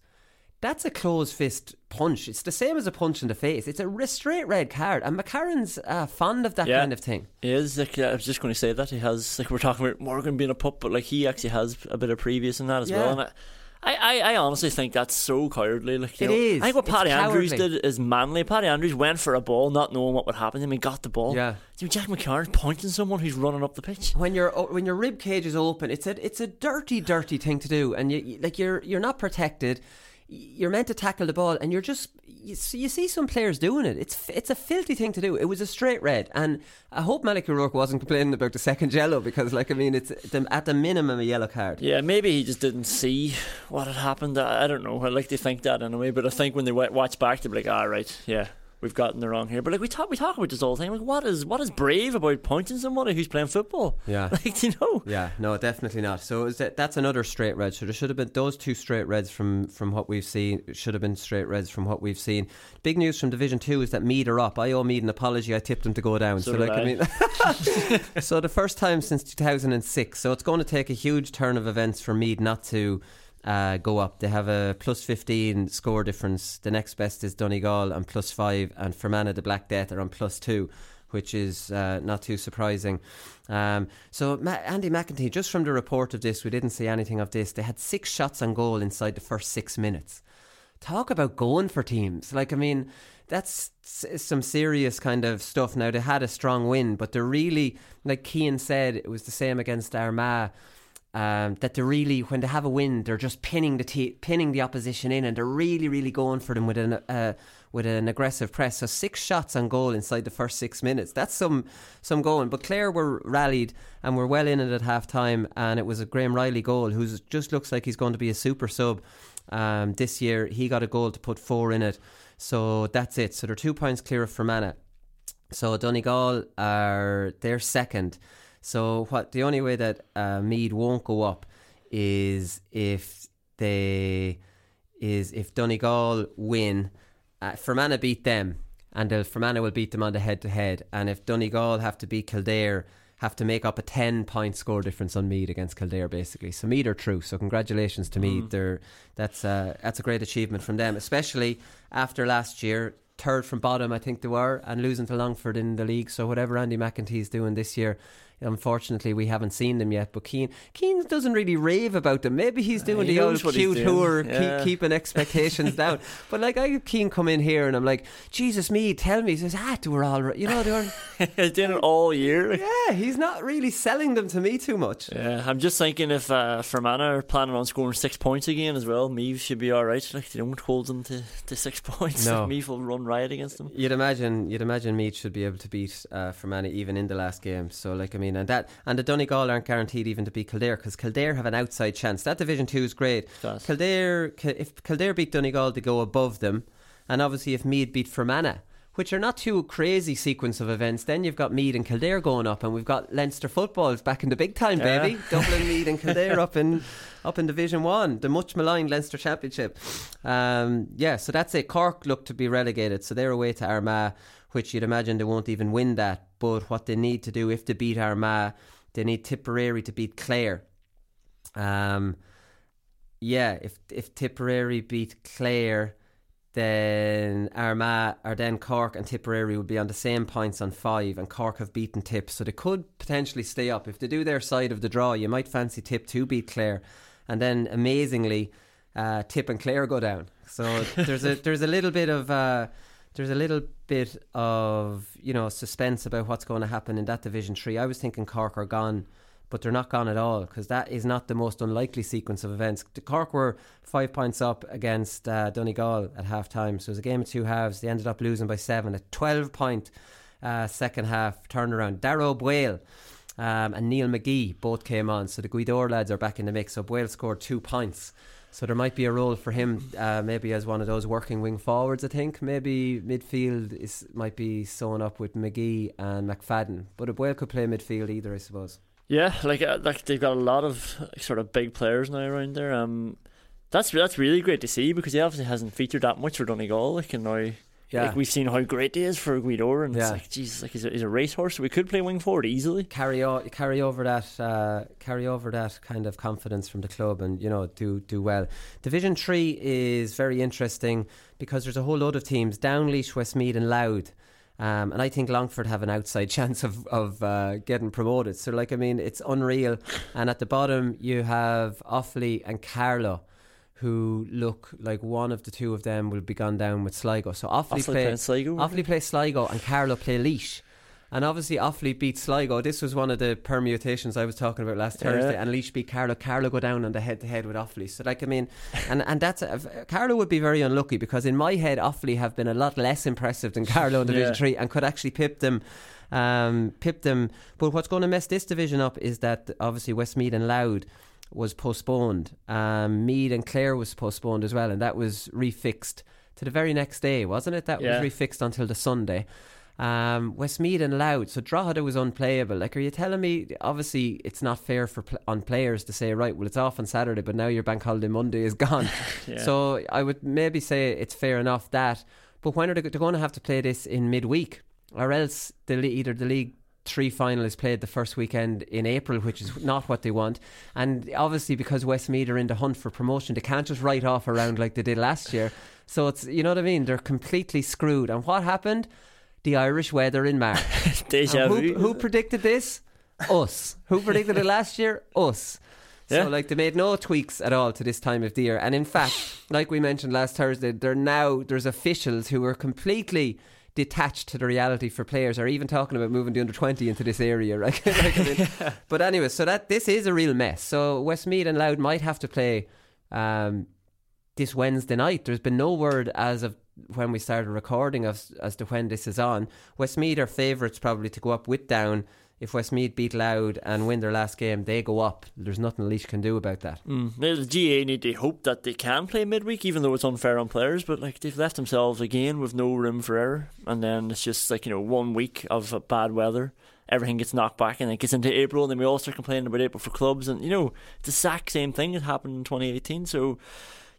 that's a closed fist punch. It's the same as a punch in the face. It's a straight red card, and McCarron's uh, fond of that Yeah. kind of thing. He is, like, I was just going to say that. He has, like, we're talking about Morgan being a pup, but, like, he actually has a bit of previous in that as Yeah. well. And I, I, I, honestly think that's so cowardly. Like, you It know, is. I think what Paddy Andrews did is manly. Paddy Andrews went for a ball, not knowing what would happen to him. He got the ball. Yeah. See, Jack McCarron's pointing someone who's running up the pitch. when your when your rib cage is open, it's a it's a dirty, dirty thing to do, and you- like you're you're not protected. You're meant to tackle the ball, and you're just you see, you see some players doing it. It's it's a filthy thing to do. It was a straight red, and I hope Malachy O'Rourke wasn't complaining about the second yellow because, like, I mean, it's at the minimum a yellow card. Yeah, maybe he just didn't see what had happened. I, don't know. I like to think that anyway, but I think when they wa- watch back, they'll be like, "All right, yeah." We've gotten the wrong here. But like we talk, we talk about this all the time. Like, what is what is brave about pointing somebody who's playing football? Yeah, *laughs* like you know. Yeah, no, definitely not. So that, that's another straight red. So there should have been those two straight reds from from what we've seen. Should have been straight reds from what we've seen. Big news from Division Two is that Meath are up. I owe Meath an apology. I tipped them to go down. So So, like I, I. mean, *laughs* so the first time since 2006. So it's going to take a huge turn of events for Meath not to. Uh, go up. They have a plus 15 score difference. The next best is Donegal on plus 5, and Fermanagh, the Black Death, are on plus 2, which is uh, not too surprising. Um, so, Ma- Andy McEntee, just from the report of this, we didn't see anything of this. They had six shots on goal inside the first six minutes. Talk about going for teams. Like, I mean, that's some serious kind of stuff. Now, they had a strong win, but they're really, like Keane said, it was the same against Armagh. Um, that they're really, when they have a win, they're just pinning the te- pinning the opposition in, and they're really, really going for them with an uh, with an aggressive press. So six shots on goal inside the first six minutes. That's some some going. But Clare were rallied and were well in it at half time, and it was a Graham Reilly goal, who just looks like he's going to be a super sub um, this year. He got a goal to put four in it. So that's it. So they're two points clear of Fermanagh. So Donegal are they're second. So what the only way that uh, Meath won't go up is if they is if Donegal win. Uh, Fermanagh beat them, and uh, Fermanagh will beat them on the head to head. And if Donegal have to beat Kildare, have to make up a ten point score difference on Meath against Kildare, basically. So Meath are true. So congratulations to Meath. They're that's uh, that's a great achievement from them, especially after last year. Third from bottom, I think they were, and losing to Longford in the league. So whatever Andy McEntee's doing this year, unfortunately we haven't seen them yet. But Keane, Keane doesn't really rave about them. Maybe he's doing he the old cute whoer, Yeah. keep, keeping expectations down. *laughs* But like I Keane come in here and I'm like, Jesus me, tell me. He says, ah, they were all right. You know, they were. *laughs* He's doing it all year. yeah, he's not really selling them to me too much. Yeah, I'm just thinking if uh, Fermanagh are planning on scoring six points again as well, Meath should be all right. Like they don't hold them to, to six *laughs* points. No. Like, Meath will run riot against them. You'd imagine, you'd imagine Meath should be able to beat uh, Fermanagh even in the last game. So, like, I mean, and that and the Donegal aren't guaranteed even to beat Kildare because Kildare have an outside chance. That Division Two is great. Kildare, if Kildare beat Donegal, they go above them, and obviously if Meath beat Fermanagh. Which are not too crazy sequence of events. Then you've got Meath and Kildare going up, and we've got Leinster footballs back in the big time, baby. *laughs* Dublin, Meath, and Kildare up in up in Division One, the much maligned Leinster Championship. Um, yeah, so that's it. Cork look to be relegated, so they're away to Armagh, which you'd imagine they won't even win that. But what they need to do if they beat Armagh, they need Tipperary to beat Clare. Um, yeah, if if Tipperary beat Clare, then Armagh or then Cork and Tipperary would be on the same points on five, and Cork have beaten Tip, so they could potentially stay up if they do their side of the draw. You might fancy Tip to beat Clare, and then amazingly, uh, Tip and Clare go down. So there's a there's a little bit of. Uh, there's a little bit of you know suspense about what's going to happen in that division three. I was thinking Cork are gone, but they're not gone at all because that is not the most unlikely sequence of events. The Cork were five points up against uh, Donegal at half time, so it was a game of two halves. They ended up losing by seven. A twelve point uh, second half turnaround. Darrow Boyle. Um, and Neil McGee both came on, so the Gweedore lads are back in the mix. So Boyle scored two points, so there might be a role for him, uh, maybe as one of those working wing forwards. I think maybe midfield is might be sewn up with McGee and McFadden, but Boyle could play midfield either, I suppose. Yeah, like uh, like they've got a lot of sort of big players now around there. Um, that's that's really great to see because he obviously hasn't featured that much for Donegal. Like and now, Yeah. like we've seen how great he is for Gweedore, and Yeah. it's like Jesus, like he's a, he's a racehorse. So we could play wing forward easily. carry o- carry over that uh, carry over that kind of confidence from the club and you know do do well. Division three is very interesting because there's a whole load of teams: Downleash, Westmeath, and Louth. Um, and I think Longford have an outside *laughs* chance of of uh, getting promoted. So, like, I mean, it's unreal. And at the bottom, you have Offaly and Carlow, who look like one of the two of them will be gone down with Sligo. So Offaly, Offaly play Sligo, Offaly play Sligo, and Carlow play Laois. And obviously, Offaly beat Sligo. This was one of the permutations I was talking about last Yeah. Thursday. And Laois beat Carlow. Carlow go down on the head to head with Offaly. So, like, I mean, and and that's uh, Carlow would be very unlucky because in my head, Offaly have been a lot less impressive than Carlow in Division *laughs* Yeah. Three and could actually pip them. Um, pip them. But what's going to mess this division up is that obviously Westmeath and Louth was postponed. Um, Meath and Clare was postponed as well, and that was refixed to the very next day, wasn't it? That Yeah. was refixed until the Sunday. Um, Westmeath and Louth. So Drogheda was unplayable. Like, are you telling me? Obviously, it's not fair for pl- on players to say, right, well, it's off on Saturday, but now your bank holiday Monday is gone. *laughs* Yeah. So I would maybe say it's fair enough that. But when are they, going to have to play this in midweek, or else the either the league three finalists played the first weekend in April, which is not what they want. And obviously, because Westmeath are in the hunt for promotion, they can't just write off around like they did last year. So it's you know what I mean. They're completely screwed. And what happened? The Irish weather in March. *laughs* Deja who, vu. who predicted this? Us. Who predicted it last year? Us. Yeah. So like they made no tweaks at all to this time of the year. And in fact, like we mentioned last Thursday, there now there's officials who are completely detached to the reality for players are even talking about moving the under 20 into this area *laughs* right like, I mean, but anyway so that this is a real mess so Westmeath and Louth might have to play um, this Wednesday night. There's been no word as of when we started recording of, as to when this is on. Westmeath are favourites probably to go up with Down. If Westmeath beat Louth and win their last game, they go up. There's nothing Laois can do about that. Mm. The GAA need to hope that they can play midweek, even though it's unfair on players. But like they've left themselves again with no room for error, and then it's just like you know one week of uh, bad weather, everything gets knocked back, and it gets into April, and then we all start complaining about April for clubs, and you know it's the exact same thing that happened in 2018. So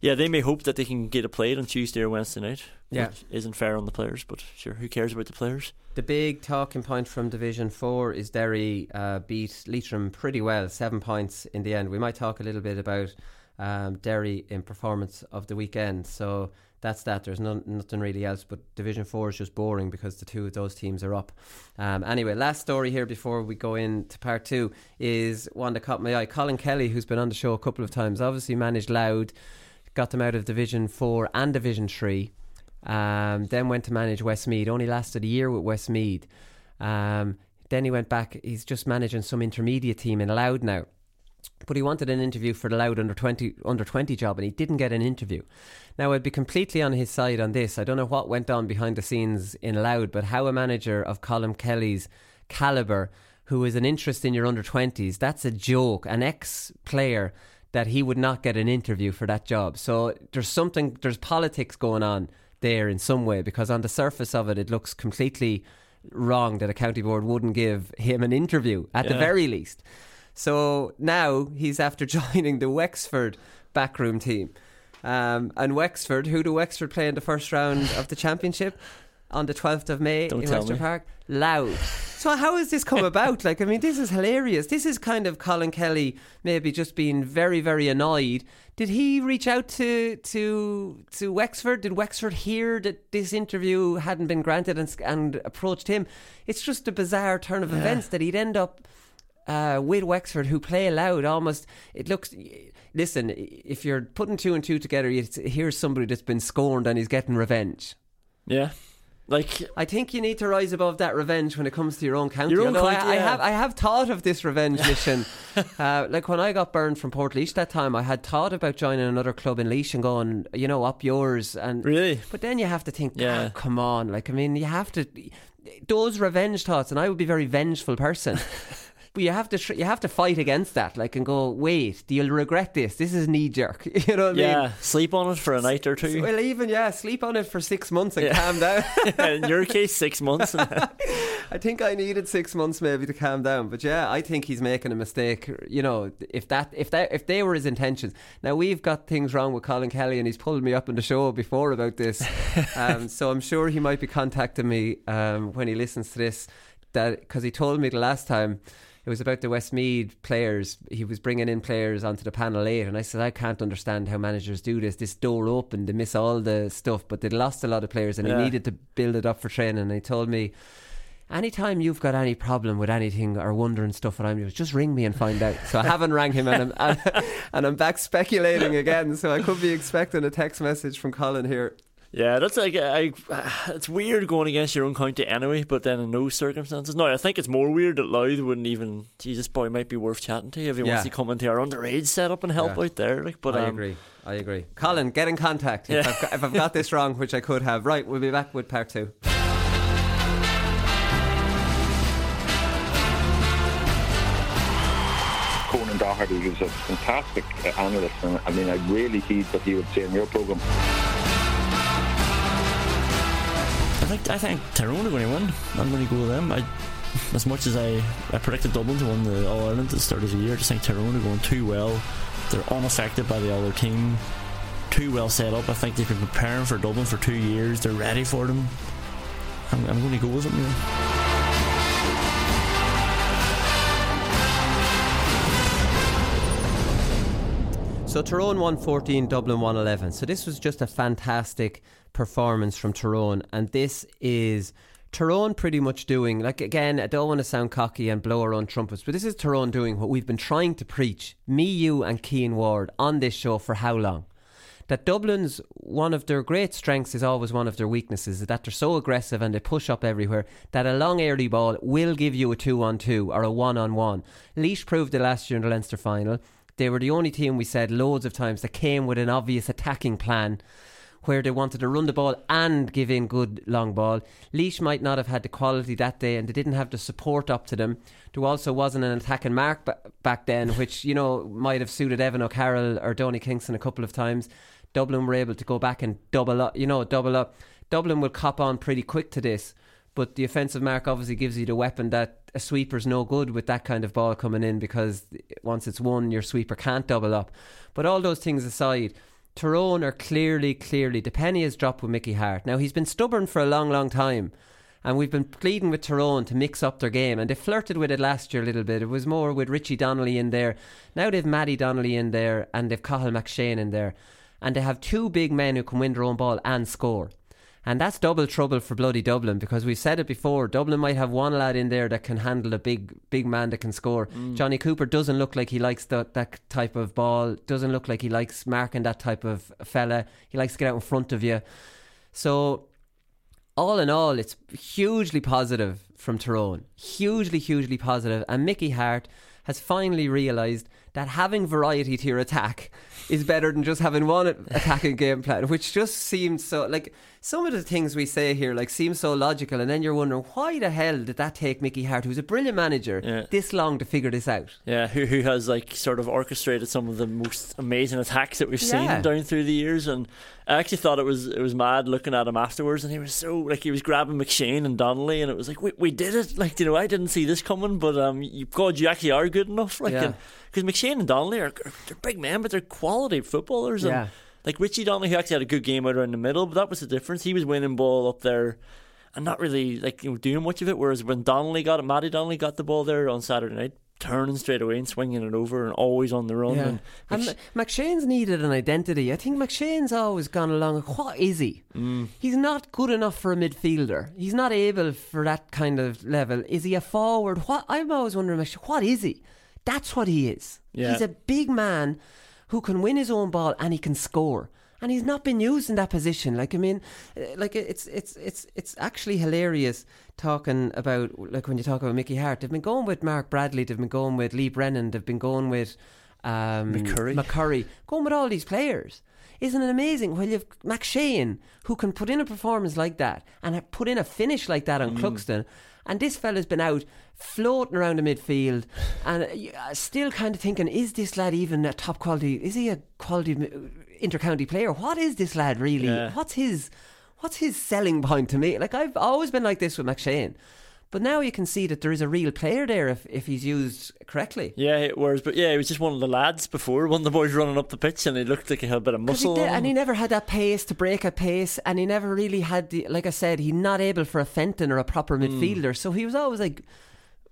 yeah, they may hope that they can get it played on Tuesday or Wednesday night. Yeah. which isn't fair on the players, but sure, who cares about the players? The big talking point from Division 4 is Derry uh, beat Leitrim pretty well, seven points in the end. We might talk a little bit about um, Derry in performance of the weekend. So that's that. There's none, nothing really else, but Division 4 is just boring because the two of those teams are up. Um, anyway, last story here before we go into part two is one that caught my eye. Colin Kelly, who's been on the show a couple of times, obviously managed Louth, got them out of Division 4 and Division 3. Um, then went to manage Westmeath. Only lasted a year with Westmeath. Um, then he went back. He's just managing some intermediate team in Louth now. But he wanted an interview for the Louth under twenty under twenty job, and he didn't get an interview. Now I'd be completely on his side on this. I don't know what went on behind the scenes in Louth, but how a manager of Colin Kelly's caliber, who is an interest in your under twenties, that's a joke. An ex player that he would not get an interview for that job. So there's something, there's politics going on there in some way because on the surface of it, it looks completely wrong that a county board wouldn't give him an interview at the very least. So now he's after *laughs* joining the Wexford backroom team. Um, and Wexford, who do Wexford play in the first round of the championship on the 12th of May Don't in Western me. Park? Louth. So how has this come *laughs* about? Like, I mean, this is hilarious. This is kind of Colin Kelly maybe just being very, very annoyed. Did he reach out to to to Wexford? Did Wexford hear that this interview hadn't been granted and, and approached him? It's just a bizarre turn of events that he'd end up uh, with Wexford, who play Louth. Almost, it looks. Listen, if you're putting two and two together, here's somebody that's been scorned and he's getting revenge. Yeah, like I think you need to rise above that revenge when it comes to your own county. Your own Although I- county, I, have I have thought of this revenge *laughs* mission. uh, like when I got burned from Portlaoise that time, I had thought about joining another club in Laois and going, you know, up yours. And really, but then you have to think, Yeah. ah, come on, like I mean, you have to those revenge thoughts, and I would be a very vengeful person. *laughs* But you have to tr- you have to fight against that, like, and go. Wait, you'll regret this. This is knee jerk. *laughs* You know what I yeah, mean? sleep on it for a night or two. Well, even yeah, sleep on it for six months and Yeah. calm down. *laughs* in your case, six months. *laughs* I think I needed six months maybe to calm down. But yeah, I think he's making a mistake. You know, if that if that if they were his intentions. Now we've got things wrong with Colin Kelly, and he's pulled me up on the show before about this. um, so I'm sure he might be contacting me um, when he listens to this. That because he told me the last time. It was about the Westmeath players. He was bringing in players onto the panel late, and I said, I can't understand how managers do this. This door open, they miss all the stuff, but they lost a lot of players, and Yeah. he needed to build it up for training. And he told me, anytime you've got any problem with anything or wondering stuff what I'm doing, just ring me and find out. So I *laughs* haven't rang him and I'm, and, *laughs* and I'm back speculating again. So I could be expecting a text message from Colin here. Yeah, that's like I, it's weird going against your own county anyway, but then in those circumstances, no, I think it's more weird that Louth wouldn't even. Jesus, boy, might be worth chatting to if he Yeah. wants to come into our underage setup and help Yeah. out there. Like, but I um, agree. I agree. Colin, get in contact if, Yeah. I've got, if I've got this wrong, which I could have. Right, we'll be back with part two. Conan Doherty was a fantastic uh, analyst, and I mean, I really heed what he would say in your programme. I think I think Tyrone are going to win. I'm going to go with them. I, as much as I, I predicted Dublin to win the All Ireland at the start of the year, I just think Tyrone are going too well. They're unaffected by the other team. Too well set up. I think they've been preparing for Dublin for two years. They're ready for them. I'm, I'm going to go with them. Yeah. So Tyrone 114, Dublin 111. So this was just a fantastic performance from Tyrone. And this is Tyrone pretty much doing, like, again, I don't want to sound cocky and blow our own trumpets, but this is Tyrone doing what we've been trying to preach, me, you, and Keane Ward, on this show for how long? That Dublin's one of their great strengths is always one of their weaknesses, is that they're so aggressive and they push up everywhere that a long early ball will give you a 2 on 2 or a 1 on 1. Laois proved it last year in the Leinster final. They were the only team we said loads of times that came with an obvious attacking plan where they wanted to run the ball and give in good long ball. Laois might not have had the quality that day and they didn't have the support up to them. There also wasn't an attacking mark ba- back then, which, you know, might have suited Evan O'Carroll or Donie Kingston a couple of times. Dublin were able to go back and double up, you know, double up. Dublin will cop on pretty quick to this, but the offensive mark obviously gives you the weapon that a sweeper's no good with that kind of ball coming in because once it's won, your sweeper can't double up. But all those things aside, Tyrone are clearly, clearly, the penny has dropped with Mickey Harte. Now, he's been stubborn for a long, long time. And we've been pleading with Tyrone to mix up their game. And they flirted with it last year a little bit. It was more with Richie Donnelly in there. Now they've Mattie Donnelly in there and they've Cathal McShane in there. And they have two big men who can win their own ball and score. And that's double trouble for bloody Dublin because we've said it before. Dublin might have one lad in there that can handle a big, big man that can score. Mm. Jonny Cooper doesn't look like he likes that, that type of ball. Doesn't look like he likes marking that type of fella. He likes to get out in front of you. So, all in all, it's hugely positive from Tyrone. Hugely, hugely positive. And Mickey Harte has finally realised that having variety to your attack is better than just having one attacking game plan, which just seems so like some of the things we say here like seem so logical, and then you're wondering why the hell did that take Mickey Harte, who's a brilliant manager, Yeah. this long to figure this out? Yeah, who who has like sort of orchestrated some of the most amazing attacks that we've Yeah. seen down through the years, and I actually thought it was it was mad looking at him afterwards, and he was so like he was grabbing McShane and Donnelly, and it was like we we did it, like you know I didn't see this coming, but um, you, God, you actually are good enough, like Yeah. Because McShane and Donnelly are they're big men, but they're quality footballers, and Yeah. like Richie Donnelly, who actually had a good game out around the middle, but that was the difference. He was winning ball up there. And not really like you know doing much of it. Whereas when Donnelly got it, Mattie Donnelly got the ball there on Saturday night, turning straight away and swinging it over, and always on the run. Yeah. And And McShane's needed an identity. I think McShane's always gone along. What is he? Mm. He's not good enough for a midfielder. He's not able for that kind of level. Is he a forward? What I'm always wondering, what is he? That's what he is. Yeah. He's a big man who can win his own ball and he can score. And he's not been used in that position. Like I mean, uh, like it's it's it's it's actually hilarious talking about like when you talk about Mickey Harte. They've been going with Mark Bradley. They've been going with Lee Brennan. They've been going with um, McCurry. McCurry. Going with all these players. Isn't it amazing? Well, you've McShane, who can put in a performance like that and put in a finish like that on Mm. Cluxton, and this fella's been out floating around the midfield and uh, uh, still kind of thinking, is this lad even a top quality? Is he a quality intercounty player? What is this lad really? Yeah. What's his What's his selling point to me? Like I've always been like this with McShane. But now you can see that there is a real player there if, if he's used correctly. yeah, it was, but yeah, he was just one of the lads before, one of the boys running up the pitch, and he looked like he had a bit of 'Cause he muscle. did- and he never had that pace to break a pace, and he never really had the. Like I said, he's not able for a Fenton or a proper Hmm. midfielder, so he was always like.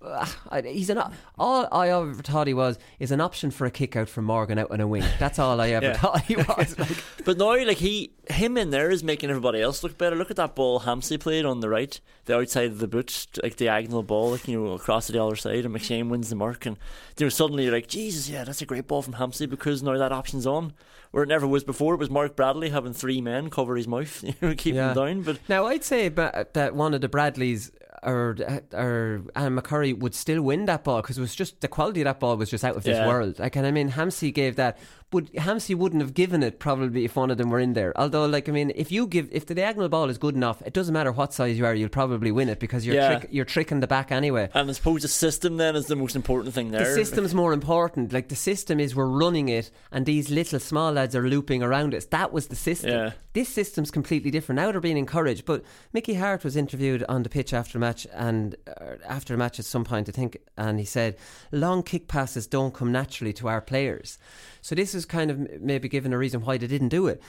"Ugh, *sighs* I- he's an all I ever thought he was is an option for a kick out from Morgan out on a wing. That's all I ever Yeah. thought he *laughs* was. Like, But now, like he, him in there is making everybody else look better. Look at that ball Hampsey played on the right, the outside of the boot, like diagonal ball, like you know across to the other side, and McShane wins the mark, and you know suddenly you're like, Jesus, yeah, that's a great ball from Hampsey because now that option's on, where it never was before. It was Mark Bradley having three men cover his mouth, *laughs* you know, keep Yeah. him down. But now I'd say that one of the Bradleys or uh, or Alan McCurry would still win that ball because it was just the quality of that ball was just out of this Yeah. world. Like, and I mean, Hampsey gave that, but Hampsey wouldn't have given it probably if one of them were in there. Although, like I mean, if you give if the diagonal ball is good enough, it doesn't matter what size you are, you'll probably win it because you're Yeah. trick, you're tricking the back anyway. And I suppose the system then is the most important thing there. The system's more important. Like the system is we're running it, and these little small lads are looping around us. That was the system. Yeah. This system's completely different. Now they're being encouraged. But Mickey Harte was interviewed on the pitch after a match, and uh, after a match at some point, I think, and he said, "Long kick passes don't come naturally to our players." So this is kind of maybe given a reason why they didn't do it.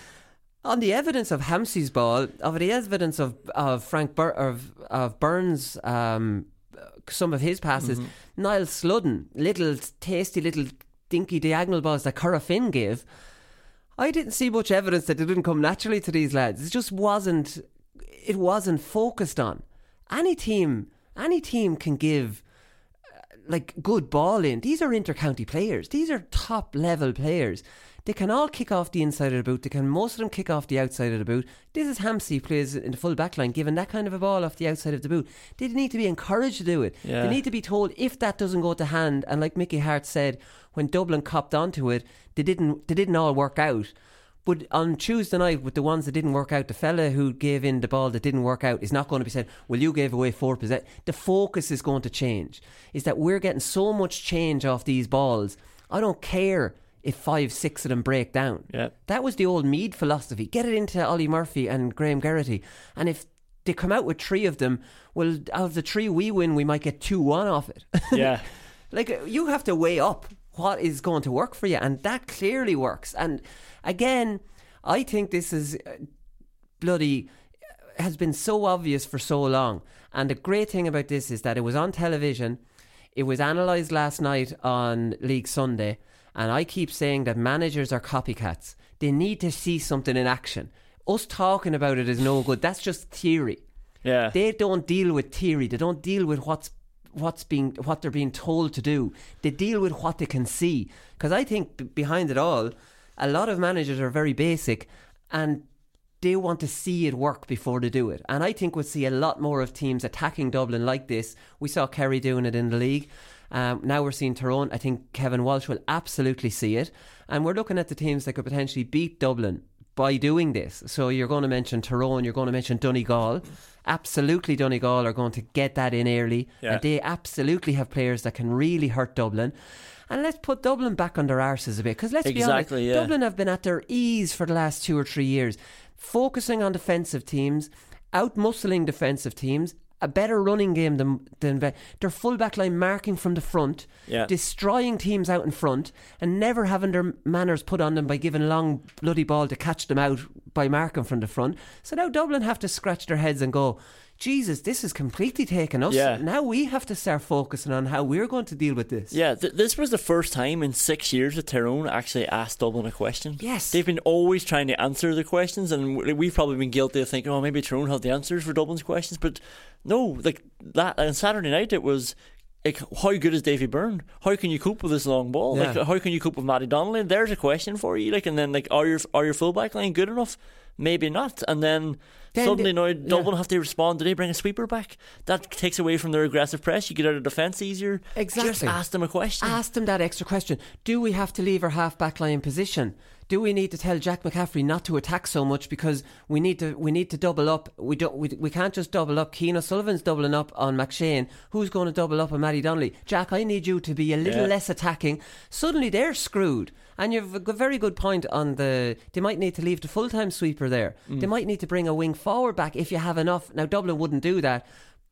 On the evidence of Hampsey's ball, of the evidence of of Frank Bur- of of Burns, um, some of his passes, Niall Sludden, little tasty little dinky diagonal balls that Corofin gave. I didn't see much evidence that it didn't come naturally to these lads. It just wasn't. It wasn't focused on. Any team, any team can give like good ball in. These are intercounty players. These are top level players. They can all kick off the inside of the boot. They can most of them kick off the outside of the boot. This is Hampsey plays in the full back line, given that kind of a ball off the outside of the boot. They need to be encouraged to do it. Yeah. They need to be told if that doesn't go to hand. And like Mickey Harte said, when Dublin copped onto it, they didn't. They didn't all work out. But on Tuesday night, with the ones that didn't work out, the fella who gave in the ball that didn't work out is not going to be said, Well, you gave away four possessions. The focus is going to change. Is that we're getting so much change off these balls. I don't care if five, six of them break down. Yeah. That was the old Meath philosophy. Get it into Ollie Murphy and Graham Geraghty. And if they come out with three of them, well, out of the three we win, we might get 2 1 off it. Yeah. *laughs* like, you have to weigh up what is going to work for you. And that clearly works. And again, I think this is uh, bloody has been so obvious for so long. And the great thing about this is that it was on television. It was analysed last night on League Sunday. And I keep saying that managers are copycats. They need to see something in action. Us talking about it is no good. That's just theory. Yeah. They don't deal with theory. They don't deal with what's what's being what they're being told to do. They deal with what they can see. Because I think b- behind it all, a lot of managers are very basic and they want to see it work before they do it. And I think we'll see a lot more of teams attacking Dublin like this. We saw Kerry doing it in the league. Um, now we're seeing Tyrone. I think Kevin Walsh will absolutely see it. And we're looking at the teams that could potentially beat Dublin by doing this. So you're going to mention Tyrone, you're going to mention Donegal. Absolutely, Donegal are going to get that in early. Yeah. And they absolutely have players that can really hurt Dublin. And let's put Dublin back on their arses a bit. Because let's be honest, yeah. Dublin have been at their ease for the last two or three years, focusing on defensive teams, out muscling defensive teams, a better running game than, than their full back line marking from the front, Yeah. destroying teams out in front, and never having their manners put on them by giving a long bloody ball to catch them out by marking from the front. So now Dublin have to scratch their heads and go, Jesus, this is completely taken us. Yeah. Now we have to start focusing on how we're going to deal with this. Yeah, th- this was the first time in six years that Tyrone actually asked Dublin a question. Yes. They've been always trying to answer the questions, and we've probably been guilty of thinking, oh, maybe Tyrone have the answers for Dublin's questions. But no, like that on Saturday night, it was. Like, how good is Davy Byrne? How can you cope with this long ball? Yeah. Like, how can you cope with Mattie Donnelly? There's a question for you. Like, and then like, are your are your fullback line good enough? Maybe not. And then, Then suddenly now yeah. Dublin have to respond. Do they bring a sweeper back? That takes away from their aggressive press. You get out of defence easier. Exactly. Just ask them a question. Ask them that extra question. Do we have to leave our half back line position? Do we need to tell Jack McCaffrey not to attack so much because we need to we need to double up? We don't we, we can't just double up. Cian O'Sullivan's doubling up on McShane. Who's going to double up on Mattie Donnelly? Jack, I need you to be a little Yeah. less attacking. Suddenly they're screwed. And you've a very good point on the. They might need to leave the full time sweeper there. Mm. They might need to bring a wing forward back if you have enough. Now Dublin wouldn't do that.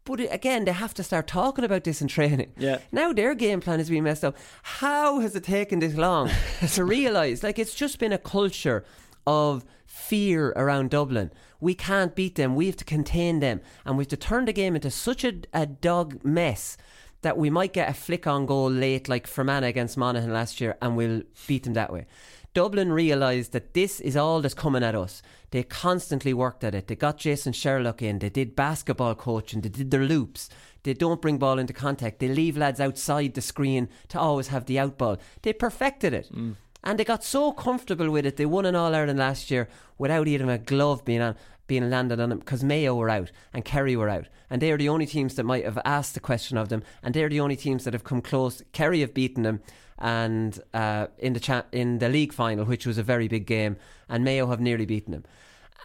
But again, they have to start talking about this in training. Yeah. Now their game plan is being messed up. How has it taken this long *laughs* to realise? Like it's just been a culture of fear around Dublin. We can't beat them. We have to contain them, and we have to turn the game into such a, a dog mess that we might get a flick on goal late, like Fermanagh against Monaghan last year, and we'll beat them that way. Dublin realised that this is all that's coming at us. They constantly worked at it. They got Jason Sherlock in. They did basketball coaching. They did their loops. They don't bring ball into contact. They leave lads outside the screen to always have the out ball. They perfected it. Mm. And they got so comfortable with it. They won an All Ireland last year without even a glove being on being landed on them because Mayo were out and Kerry were out. And they are the only teams that might have asked the question of them. And they're the only teams that have come close. Kerry have beaten them. And uh, in the cha- in the league final, which was a very big game, and Mayo have nearly beaten them.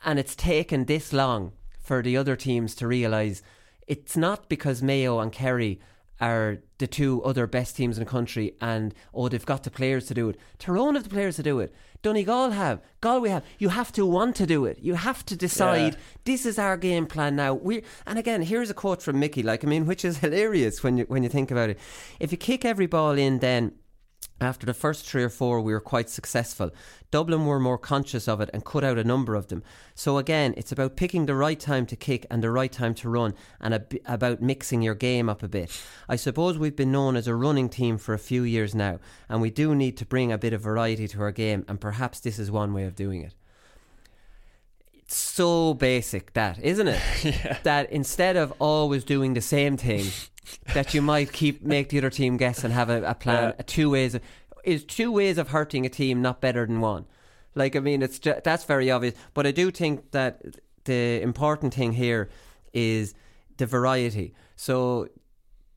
And it's taken this long for the other teams to realise it's not because Mayo and Kerry are the two other best teams in the country and oh they've got the players to do it. Tyrone have the players to do it. Donegal have. Galway have. You have to want to do it. You have to decide Yeah. this is our game plan now. We and again here's a quote from Mickey, like I mean, which is *laughs* hilarious when you when you think about it. If you kick every ball in then after the first three or four, we were quite successful. Dublin were more conscious of it and cut out a number of them. So, again, it's about picking the right time to kick and the right time to run and a about mixing your game up a bit. I suppose we've been known as a running team for a few years now, and we do need to bring a bit of variety to our game, and perhaps this is one way of doing it. It's so basic, that, isn't it? *laughs* That instead of always doing the same thing, that you might keep make the other team guess and have a, a plan. Yeah. A two ways of, is two ways of hurting a team not better than one. Like I mean, it's ju- that's very obvious. But I do think that the important thing here is the variety. So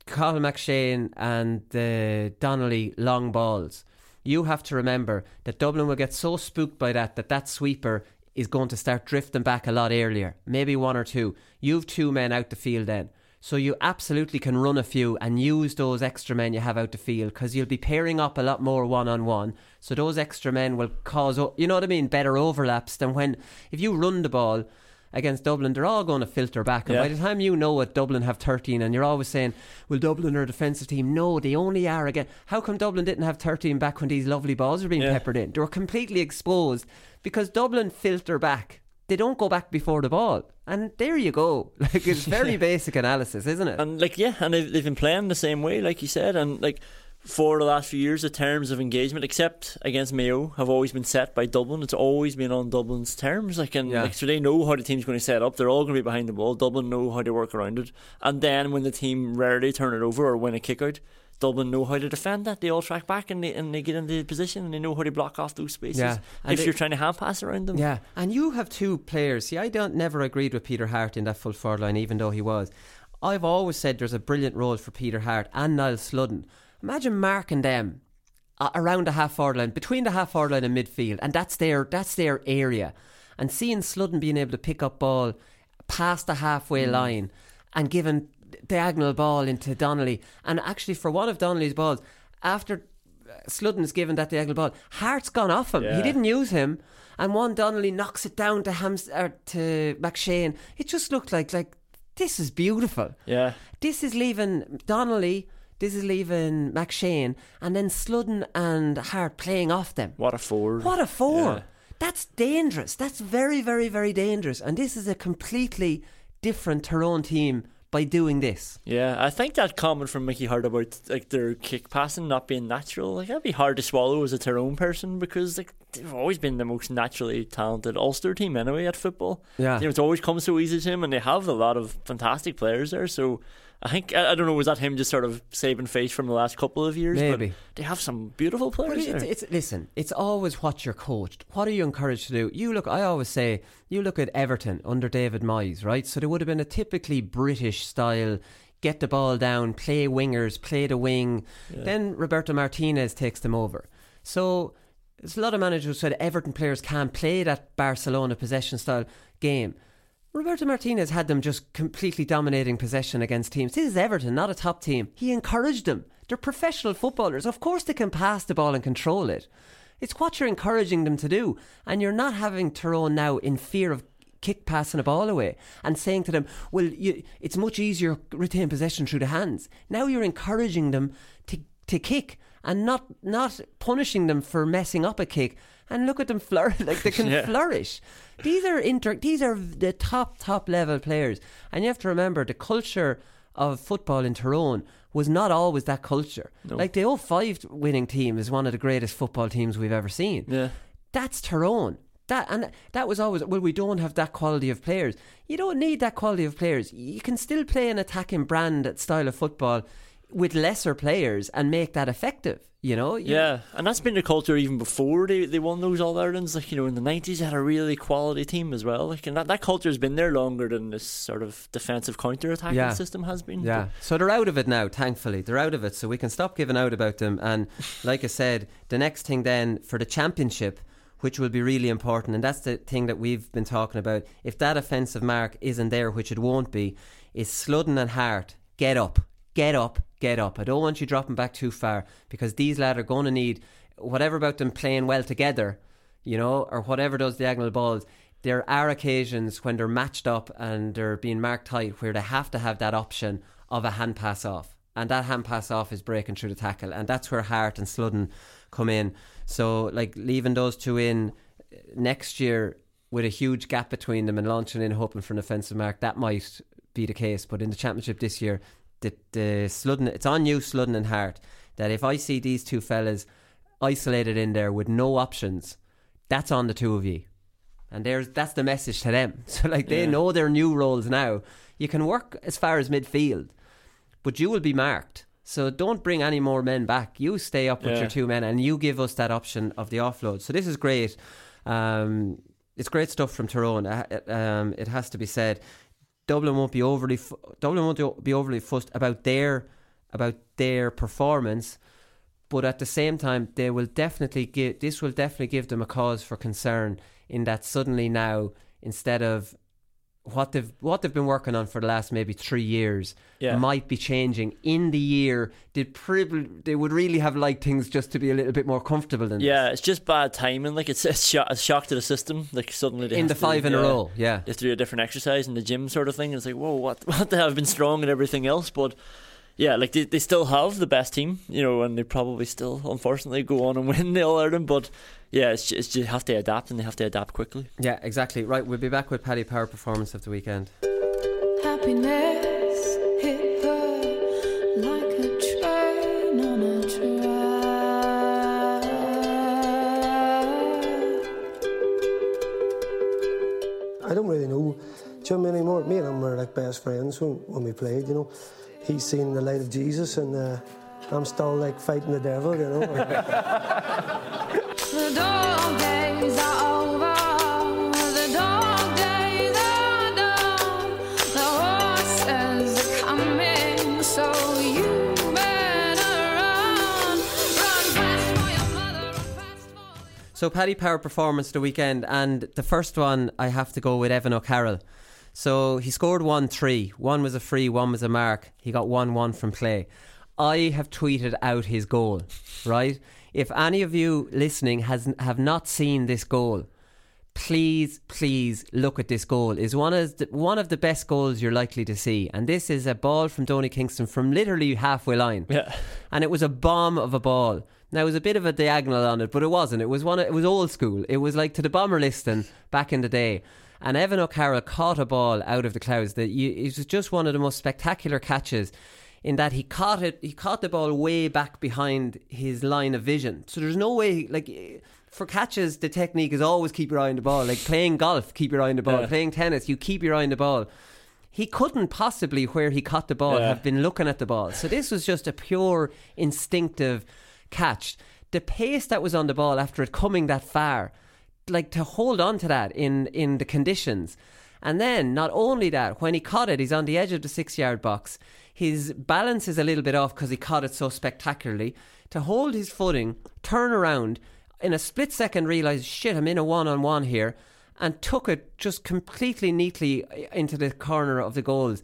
Cathal McShane and the Donnelly long balls. You have to remember that Dublin will get so spooked by that that that sweeper is going to start drifting back a lot earlier, maybe one or two. You've two men out the field then. So you absolutely can run a few and use those extra men you have out the field because you'll be pairing up a lot more one on one. So those extra men will cause, you know what I mean, better overlaps than when if you run the ball against Dublin, they're all going to filter back. And Yeah. by the time you know it, Dublin have 13, and you're always saying, well, Dublin are a defensive team. No, they only are again. How come Dublin didn't have 13 back when these lovely balls were being Yeah. peppered in? They were completely exposed because Dublin filter back. They don't go back before the ball. And there you go. *laughs* Like, it's *laughs* very basic analysis, isn't it? And like yeah, and they've, they've been playing the same way, like you said, and like for the last few years, the terms of engagement, except against Mayo, have always been set by Dublin. It's always been on Dublin's terms. Like and Yeah. like so, they know how the team's going to set up. They're all going to be behind the ball. Dublin know how to work around it, and then when the team rarely turn it over or win a kick out. Dublin know how to defend that. They all track back and they and they get into position and they know how to block off those spaces. Yeah. And If they- you're trying to hand pass around them, Yeah, and you have two players. See, I don't never agreed with Peter Harte in that full forward line, even though he was. I've always said there's a brilliant role for Peter Harte and Niall Sludden. Imagine marking them uh, around the half forward line, between the half forward line and midfield, and that's their that's their area. And seeing Sludden being able to pick up ball past the halfway line and giving diagonal ball into Donnelly, and actually for one of Donnelly's balls, after uh, Sludden Sludden's given that diagonal ball. Harte's gone off him. He didn't use him, and one Donnelly knocks it down to Hams or er, to McShane. It just looked like like this is beautiful. yeah, This is leaving Donnelly. This is leaving McShane, and then Sludden and Harte playing off them. what a forward! What a four! Yeah. That's dangerous. That's very, very, very dangerous. And this is a completely different Tyrone team by doing this. Yeah, I think that comment from Mickey Harte about like their kick passing not being natural, like that'd be hard to swallow as a Tyrone person because like they've always been the most naturally talented Ulster team anyway at football. Yeah. you know, it's always come so easy to him, and they have a lot of fantastic players there. So I think I, I don't know, was that him just sort of saving face from the last couple of years? Maybe. but they have some beautiful players it's, it's listen. It's always what you're coached. What are you encouraged to do? You look. I always say you look at Everton under David Moyes, right? So there would have been a typically British style. Get the ball down, play wingers, play the wing. Then Roberto Martinez takes them over. So there's a lot of managers who said Everton players can't play that Barcelona possession style game. Roberto Martinez had them just completely dominating possession against teams. This is Everton, not a top team. He encouraged them. They're professional footballers. Of course, they can pass the ball and control it. It's what you're encouraging them to do. And you're not having Tyrone now in fear of kick passing a ball away and saying to them, well, you, it's much easier retain possession through the hands. Now you're encouraging them to, to kick and not, not punishing them for messing up a kick. And look at them flourish, *laughs* like they can Yeah. flourish. These are inter- these are the top top level players, and you have to remember the culture of football in Tyrone was not always that culture. No. Like the 05 winning team is one of the greatest football teams we've ever seen. yeah, That's Tyrone. That and that was always well. We don't have that quality of players. You don't need that quality of players. You can still play an attacking brand style of football with lesser players and make that effective. You know, You- Yeah, and that's been the culture even before they, they won those All Irelands. Like you know, in the nineties, they had a really quality team as well. Like, and that, that culture has been there longer than this sort of defensive counter attacking Yeah. system has been. Yeah. So they're out of it now, thankfully. They're out of it, so we can stop giving out about them. And *laughs* like I said, the next thing then for the championship, which will be really important, and that's the thing that we've been talking about. If that offensive mark isn't there, which it won't be, is Sludden and Harte. Get up, get up, get up. I don't want you dropping back too far because these lads are going to need whatever about them playing well together, you know, or whatever those diagonal balls. There are occasions when they're matched up and they're being marked tight where they have to have that option of a hand pass off. And that hand pass off is breaking through the tackle. And that's where Harte and Sludden come in. So, like, leaving those two in uh, next year with a huge gap between them and launching in hoping for an offensive mark, that might be the case. But in the championship this year, the, the Sludden, it's on you, Sludden and Harte, that if I see these two fellas isolated in there with no options, that's on the two of you. And there's that's the message to them. *laughs* So like they Yeah. know their new roles now. You can work as far as midfield, but you will be marked. So don't bring any more men back. You stay up with Yeah. your two men, and you give us that option of the offload. So this is great. Um, it's great stuff from Tyrone. Uh, um, it has to be said. Dublin won't be overly Dublin won't be overly fussed about their about their performance, but at the same time, they will definitely give this will definitely give them a cause for concern in that suddenly now instead of what they've what they've been working on for the last maybe three years Yeah. might be changing in the year. They prob- they would really have liked things just to be a little bit more comfortable than Yeah, it's just bad timing. Like it's sho- a shock to the system. Like suddenly they In the five in a row, yeah. they have to do a different exercise in the gym, sort of thing. It's like whoa, what *laughs* what they have been strong and everything else, but yeah, like they, they still have the best team, you know, and they probably still unfortunately go on and *laughs* win the All Ireland. But yeah, it's just, you have to adapt and they have to adapt quickly. Yeah, exactly. Right, we'll be back with Paddy Power performance of the weekend. Happiness hit her like a train on a track. I don't really know Jim anymore. Me and him were like best friends when, when we played, you know. He's seen the light of Jesus and uh, I'm still like fighting the devil, you know. The dog days are over. The dog days are done. The horses are coming, so you better run. Run fast for your mother. So Paddy Power performance the weekend, and the first one I have to go with Evan O'Carroll. So he scored one three. One was a free, one was a mark. He got one one from play. I have tweeted out his goal. Right. If any of you listening has have not seen this goal, please, please look at this goal. Is one of the, one of the best goals you're likely to see, and this is a ball from Donie Kingston from literally halfway line. Yeah. and it was a bomb of a ball. Now it was a bit of a diagonal on it, but it wasn't. It was one. Of, it was old school. It was like to the bomber Liston back in the day. And Evan O'Carroll caught a ball out of the clouds. That you, it was just one of the most spectacular catches. In that he caught it, he caught the ball way back behind his line of vision. So there's no way, like for catches, the technique is always keep your eye on the ball. Like playing golf, keep your eye on the ball. Yeah. Playing tennis, you keep your eye on the ball he couldn't possibly, where he caught the ball, Yeah. have been looking at the ball. So this was just a pure instinctive catch. The pace that was on the ball after it coming that far, like to hold on to that in, in the conditions. And then, not only that, when he caught it, he's on the edge of the six yard box. His balance is a little bit off because he caught it so spectacularly. To hold his footing, turn around, in a split second realise, shit, I'm in a one on one here, and took it just completely neatly eh, into the corner of the goals.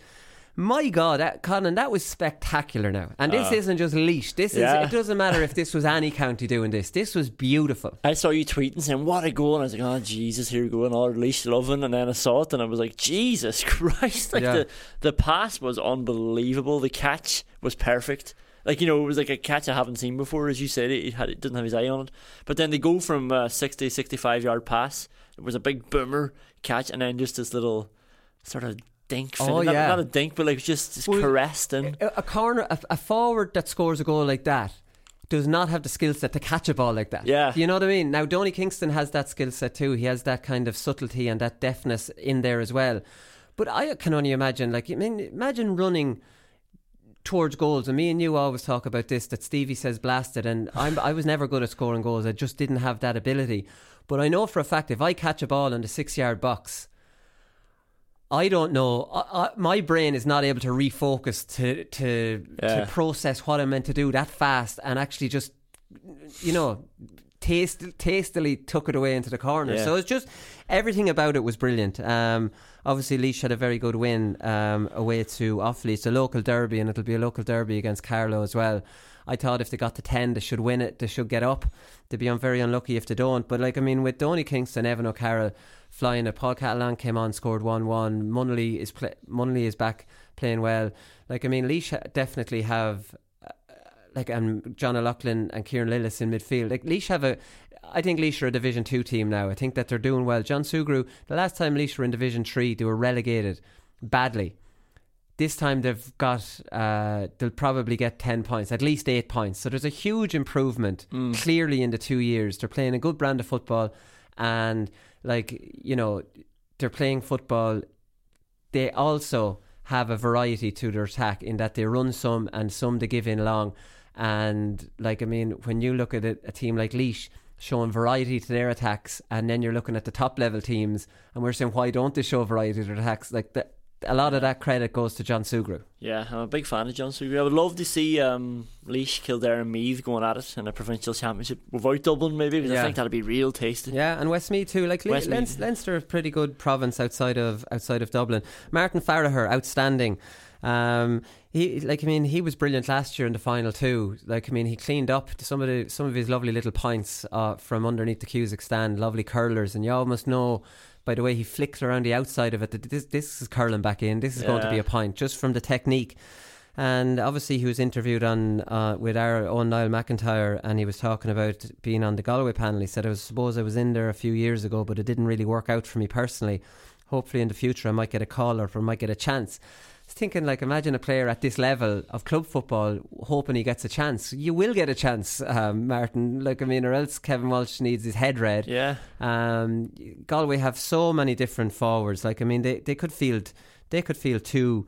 My God, that, Conan, that was spectacular now. And this Ah. isn't just Laois. This Yeah. is, it doesn't matter if this was any county doing this. This was beautiful. I saw you tweeting saying, What a goal. And I was like, Oh, Jesus, here we go. And all Laois loving. And then I saw it and I was like, Jesus *laughs* Christ. Like Yeah. the, the pass was unbelievable. The catch was perfect. Like, you know, it was like a catch I haven't seen before. As you said, he, had, he didn't have his eye on it. But then they go from uh, 60, 65 yard pass. It was a big boomer catch. And then just this little sort of dink. Oh. Not- yeah. Not, a dink, but like just, just Well, caressed and A, a corner, a, a forward that scores a goal like that does not have the skill set to catch a ball like that. Yeah. You know what I mean? Now, Donie Kingston has that skill set too. He has that kind of subtlety and that deftness in there as well. But I can only imagine, like, I mean, imagine running towards goals. And me and you always talk about this that Stevie says blasted, and I'm, I was never good at scoring goals. I just didn't have that ability. But I know for a fact if I catch a ball in the six yard box, I don't know. I, I, my brain is not able to refocus to to Yeah. to process what I'm meant to do that fast, and actually just you know taste, tastily took it away into the corner. Yeah. So it's just everything about it was brilliant. Um, obviously, Laois had a very good win um, away to Offaly. It's a local derby, and it'll be a local derby against Carlow as well. I thought if they got to 10, they should win it. They should get up. They'd be very unlucky if they don't. But, like, I mean, with Donie Kingston, Evan O'Carroll flying it, Paul Cahillane came on, scored 1 1. Munnelly is, Munnelly is back playing well. Like, I mean, Laois definitely have like and John O'Loughlin and Kieran Lillis in midfield. Like Laois have a I think Laois are a Division Two team now. I think that they're doing well. John Sugrue, the last time Laois were in Division Three, they were relegated badly. This time they've got uh, they'll probably get ten points, at least eight points. So there's a huge improvement Mm. clearly in the two years. They're playing a good brand of football, and like you know, they're playing football. They also have a variety to their attack in that they run some and some they give in long. And like I mean, when you look at a, a team like Laois showing variety to their attacks, and then you're looking at the top level teams, and we're saying why don't they show variety to their attacks? Like the, a lot of that credit goes to John Sugrue. Yeah, I'm a big fan of John Sugrue. I would love to see um, Laois, Kildare, and Meath going at it in a provincial championship without Dublin, maybe, because I think that'd be real tasty. Yeah, and Westmeath too. Like Westmeath. Leinster, Leinster, a pretty good province outside of outside of Dublin. Martin Farragher, outstanding. Um, he like I mean he was brilliant last year in the final too. Like I mean he cleaned up some of the some of his lovely little points uh, from underneath the Cusack stand, lovely curlers, and you almost know. By the way, he flicked around the outside of it. that This, this is curling back in. This is going to be a point just from the technique. And obviously, he was interviewed on uh, with our own Niall McIntyre, and he was talking about being on the Galway panel. He said, "I was suppose I was in there a few years ago, but it didn't really work out for me personally. Hopefully, in the future, I might get a call or I might get a chance." Thinking, like, imagine a player at this level of club football hoping he gets a chance. You will get a chance, um, Martin. Like, I mean, or else Kevin Walsh needs his head read. Yeah. Um, Galway have so many different forwards. Like, I mean, they, they could field they could field two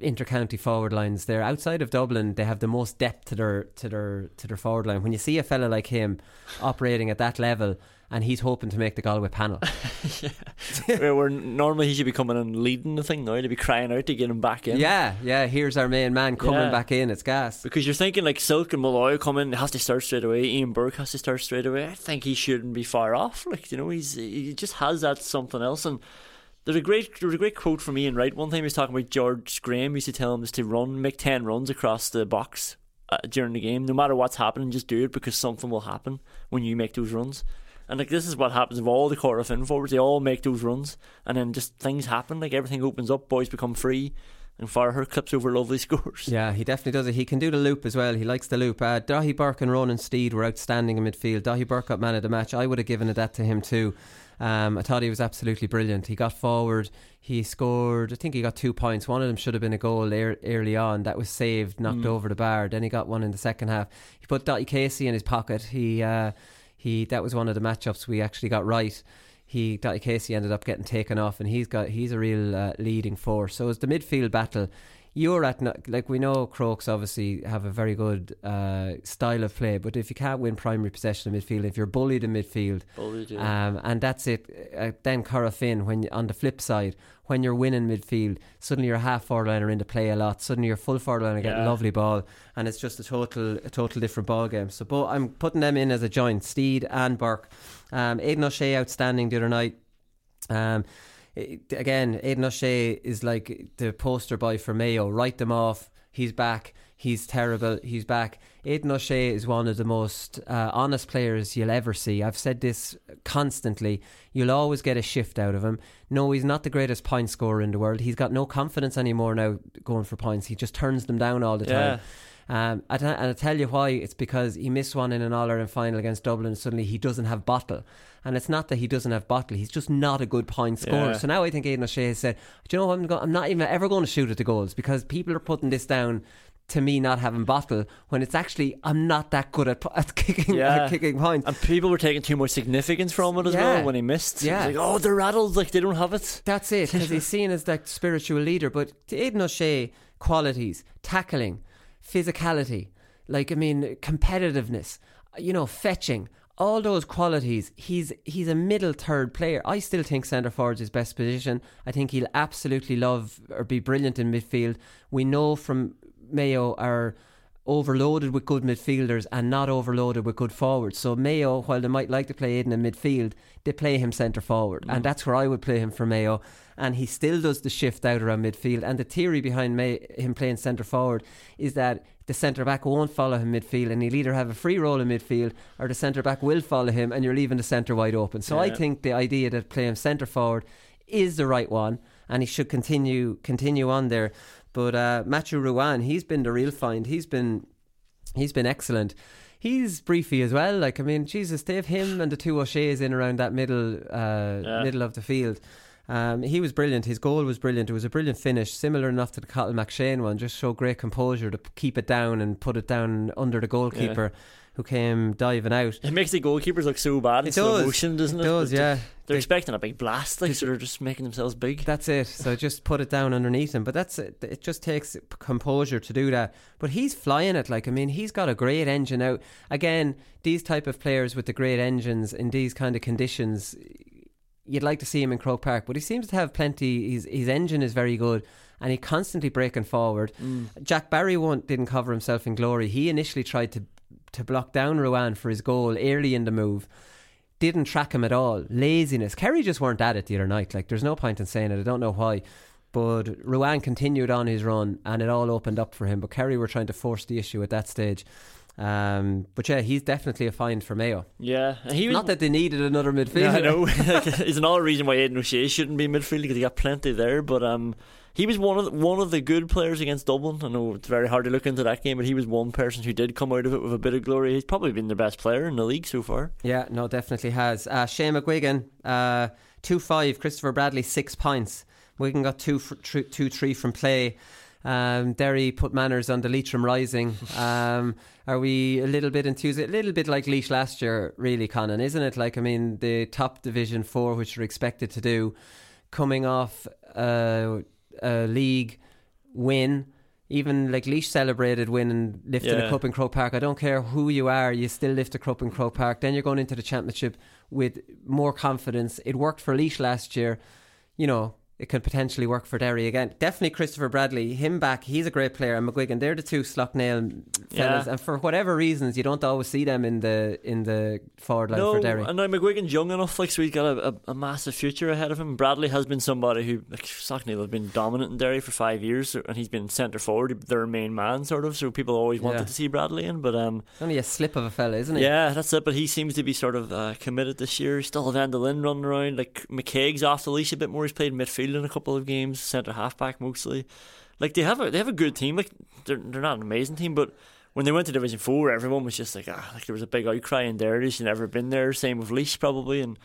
intercounty forward lines there. Outside of Dublin, they have the most depth to their to their to their forward line. When you see a fella like him operating at that level, and he's hoping to make the Galway panel, *laughs* where, where normally he should be coming and leading the thing now, to be crying out to get him back in. yeah, yeah. Here's our main man coming Yeah. back in. It's gas. Because you're thinking like Silke and Molloy coming in, has to start straight away. Ian Burke has to start straight away. I think he shouldn't be far off. Like you know, he's he just has that something else. And there's a great there's a great quote from Ian Wright. One time he was talking about George Graham he used to tell him just to run, make ten runs across the box uh, during the game, no matter what's happening, just do it because something will happen when you make those runs. And like this is what happens with all the Corofin forwards. They all make those runs, and then just things happen. Like everything opens up, boys become free, and Farragher clips over lovely *laughs* scores. Yeah, he definitely does it. He can do the loop as well. He likes the loop. Uh, Daithí Burke and Ronan Steede were outstanding in midfield. Daithí Burke got man of the match. I would have given it that to him too. Um, I thought he was absolutely brilliant. He got forward. He scored. I think he got two points. One of them should have been a goal ear early on. That was saved, knocked Mm. over the bar. Then he got one in the second half. He put Dottie Casey in his pocket. He uh, he that was one of the matchups we actually got right. He Casey ended up getting taken off, and he's got he's a real uh, leading force. So it's the midfield battle. You're at like we know Crokes obviously have a very good uh, style of play, but if you can't win primary possession in midfield, if you're bullied in midfield, Bullied, yeah. um, and that's it. Uh, then Corofin, when you- on the flip side, when you're winning midfield, suddenly your half forward liner into play a lot. Suddenly your full forward liner getting Yeah. a lovely ball, and it's just a total a total different ball game. So, but I'm putting them in as a joint, Steede and Burke. Um, Aidan O'Shea outstanding the other night. Um, again, Aidan O'Shea is like the poster boy for Mayo. Write them off. He's back. He's terrible. He's back. Aidan O'Shea is one of the most uh, honest players you'll ever see. I've said this constantly. You'll always get a shift out of him. No, he's not the greatest point scorer in the world. He's got no confidence anymore now going for points. He just turns them down all the time. Um, and I tell you why. It's because he missed one in an All Ireland final against Dublin. And suddenly he doesn't have bottle, and it's not that he doesn't have bottle. He's just not a good point scorer. Yeah. So now I think Aidan O'Shea has said, "Do you know what? I'm, go- I'm not even ever going to shoot at the goals because people are putting this down to me not having bottle when it's actually I'm not that good at, at kicking Yeah. at kicking points. And people were taking too much significance from it as Yeah. well when he missed. Yeah. like, oh, they're rattled, like they don't have it. That's it, because he's seen as that spiritual leader. But Aidan O'Shea, qualities, tackling, physicality, like, I mean, competitiveness, you know, fetching, all those qualities, he's he's a middle third player. I still think centre forward's his best position. I think he'll absolutely love or be brilliant in midfield. We know from Mayo are overloaded with good midfielders and not overloaded with good forwards. So Mayo, while they might like to play Aidan in midfield, they play him centre forward, and mm. that's where I would play him for Mayo. And he still does the shift out around midfield. And the theory behind May, him playing centre forward is that the centre back won't follow him midfield, and he'll either have a free role in midfield or the centre back will follow him, and you're leaving the centre wide open. So I think the idea that play him centre forward is the right one, and he should continue continue on there. But uh, Matthew Ruane, he's been the real find. He's been he's been excellent. He's Breaffy as well. Like I mean, Jesus, they have him and the two O'Shea's in around that middle uh, Yeah. middle of the field. Um, he was brilliant. His goal was brilliant. It was a brilliant finish, similar enough to the Cathal McShane one. Just showed great composure to keep it down and put it down under the goalkeeper, who came diving out. It makes the goalkeepers look so bad It does. motion, doesn't It it? does, yeah. They're They- expecting a big blast, like, so they're just making themselves big. That's it. So *laughs* just put it down underneath him. But that's it. It just takes composure to do that. But he's flying it. Like I mean, he's got a great engine out. Again, these type of players with the great engines in these kind of conditions, you'd like to see him in Croke Park. But he seems to have plenty. His his engine is very good. And he constantly breaking forward. Mm. Jack Barry won't, didn't cover himself in glory. He initially tried to to block down Ruane for his goal early in the move didn't track him at all. Laziness. Kerry just weren't at it the other night. Like, there's no point in saying it. I don't know why. But Ruane continued on his run and it all opened up for him. But Kerry were trying to force the issue at that stage. Um, but yeah, he's definitely a find for Mayo. Yeah, he was Not that they needed another midfielder. Yeah, I know. *laughs* *laughs* It's another reason why Aidan O'Shea shouldn't be midfield because he got plenty there. But um, he was one of the, one of the good players against Dublin. I know it's very hard to look into that game, but he was one person who did come out of it with a bit of glory. He's probably been the best player in the league so far. Yeah, no, definitely has. Uh, Shane McGuigan, uh, 2 5. Christopher Bradley, 6 points. Wigan got 2 fr- tr- two, 3 from play. Um, Derry put manners on the Leitrim Rising. Um, are we a little bit enthused? A little bit like Laois last year, really, Conan, isn't it? Like, I mean, the top Division 4, which we're expected to do, coming off uh, a league win. Even like Laois celebrated winning, lifting Yeah. a cup in Croke Park. I don't care who you are, you still lift a cup in Croke Park. Then you're going into the championship with more confidence. It worked for Laois last year. You know, it could potentially work for Derry again. Definitely Christopher Bradley, him back. He's a great player. And McGuigan, they're the two Slaughtneil fellas. Yeah. And for whatever reasons, you don't always see them in the in the forward line no, for Derry. and now McGuigan's young enough, like so he's got a, a, a massive future ahead of him. Bradley has been somebody who, like Slaughtneil, have been dominant in Derry for five years, and he's been centre forward, their main man, sort of. So people always wanted Yeah. to see Bradley in, but um, Only a slip of a fella, isn't he? Yeah, that's it. But he seems to be sort of uh, committed this year. Still have Lynn running around. Like McKaigue's off the leash a bit more. He's played midfield in a couple of games, centre halfback mostly. Like they have a they have a good team. Like they're they're not an amazing team, but when they went to Division Four, everyone was just like ah, like there was a big outcry in there. They've never been there. Same with Laois probably, and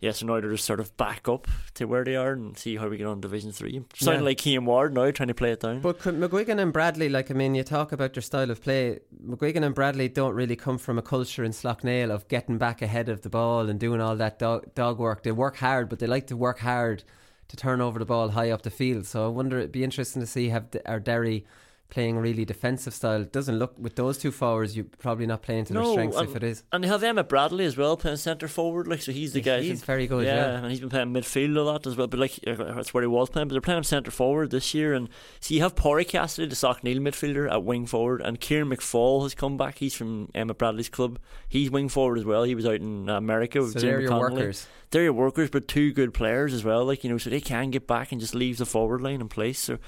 yeah, so now they're just sort of back up to where they are and see how we get on Division Three. Sounding Yeah. like Keane Ward now, trying to play it down. But McGuigan and Bradley, like I mean, you talk about their style of play. McGuigan and Bradley don't really come from a culture in Slaughtneil of getting back ahead of the ball and doing all that dog, dog work. They work hard, but they like to work hard to turn over the ball high up the field. So I wonder it'd be interesting to see have our Derry playing a really defensive style. It doesn't look with those two forwards. You're probably not playing to their strengths and, if it is. And they have Emmett Bradley as well playing centre forward, like so he's the guy. He's very good, yeah. and he's been playing midfield a lot as well. But like that's where he was playing. But they're playing centre forward this year, and so you have Pori Cassidy, the Slaughtneil midfielder, at wing forward, and Kieran McFall has come back. He's from Emmett Bradley's club. He's wing forward as well. He was out in America with So Jim they're your McConnelly. workers. They're your workers, but two good players as well. Like you know, so they can get back and just leave the forward line in place. So.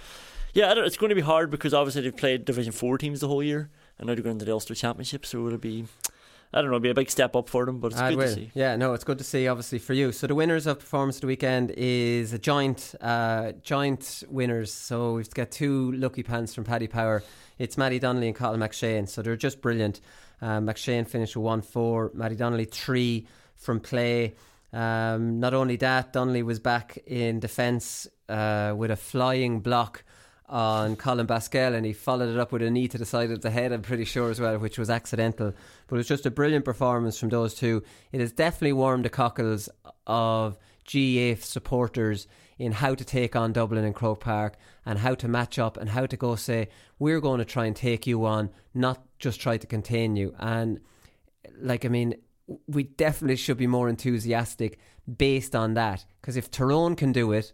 Yeah, I don't, it's going to be hard because obviously they've played Division Four teams the whole year, and now they're going to the Ulster Championship, so it'll be, I don't know, it'll be a big step up for them. But it's it good to will. see. Yeah, no, it's good to see. Obviously for you. So the winners of performance of the weekend is a joint, uh, joint winners. So we've got two lucky pants from Paddy Power. It's Mattie Donnelly and Cathal McShane. So they're just brilliant. Um, McShane finished with one four. Mattie Donnelly three from play. Um, not only that, Donnelly was back in defence uh, with a flying block on Colm Basquel and he followed it up with a knee to the side of the head, I'm pretty sure as well, which was accidental. But it was just a brilliant performance from those two. It has definitely warmed the cockles of GAA supporters in how to take on Dublin and Croke Park and how to match up and how to go say, we're going to try and take you on, not just try to contain you. And like, I mean, we definitely should be more enthusiastic based on that. Because if Tyrone can do it,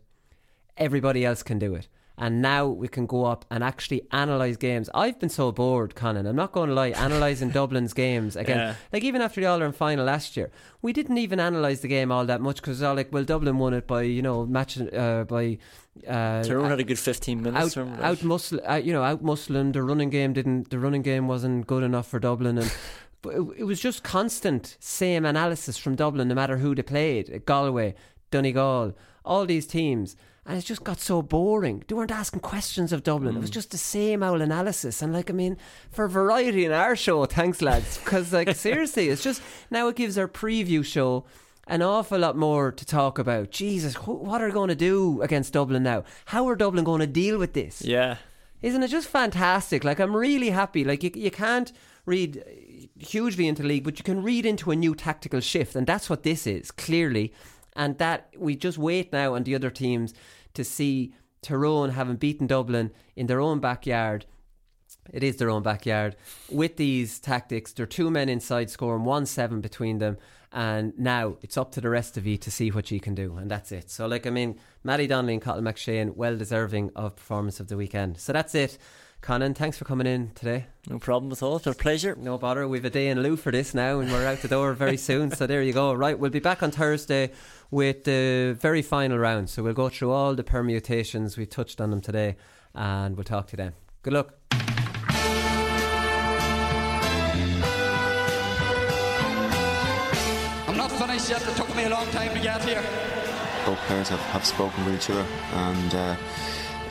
everybody else can do it. And now we can go up and actually analyse games. I've been so bored, Conan. I'm not going to lie, analysing *laughs* Dublin's games again. Yeah. Like even after the All Ireland final last year, we didn't even analyse the game all that much because all like, well, Dublin won it by you know match uh, by. Uh, Tyrone had a good 15 minutes out, out muscle, out, you know, out muscling. The running game didn't. The running game wasn't good enough for Dublin, and *laughs* it, it was just constant same analysis from Dublin, no matter who they played. Galway, Donegal, all these teams. And it just got so boring. They weren't asking questions of Dublin. It was mm. just the same old analysis. And like, I mean, for variety in our show, thanks lads. Because like, *laughs* seriously, it's just now it gives our preview show an awful lot more to talk about. Jesus, wh- what are going to do against Dublin now? How are Dublin going to deal with this? Yeah. Isn't it just fantastic? Like, I'm really happy. Like, you, you can't read hugely into league, but you can read into a new tactical shift. And that's what this is, clearly. And that we just wait now on the other teams to see Tyrone having beaten Dublin in their own backyard. It is their own backyard. With these tactics, there are two men inside scoring 1 7 between them. And now it's up to the rest of you to see what you can do. And that's it. So, like, I mean, Mattie Donnelly and Cathal McShane, well deserving of performance of the weekend. So that's it. Conan, thanks for coming in today. No problem at all. It's a pleasure. No bother. We've a day in lieu for this now, and we're out the door very *laughs* soon. So there you go. Right, we'll be back on Thursday with the very final round. So we'll go through all the permutations. We touched on them today, and we'll talk to you then. Good luck. I'm not finished yet. It took me a long time to get here. Both players have, have spoken with each other and uh,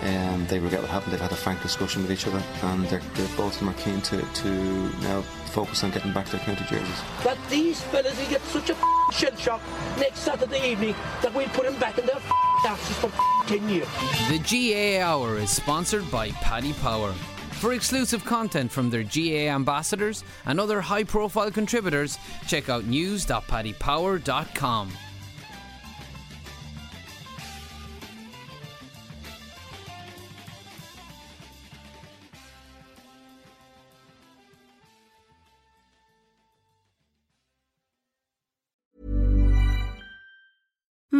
um, they regret what happened. They've had a frank discussion with each other and they're, they're, both of them are keen to, to now focus on getting back their county jerseys. That these fellas will get such a shell shock next Saturday evening that we'll put them back in their asses for 10 years. The GAA Hour is sponsored by Paddy Power. For exclusive content from their GAA ambassadors and other high profile contributors, check out news.paddypower.com.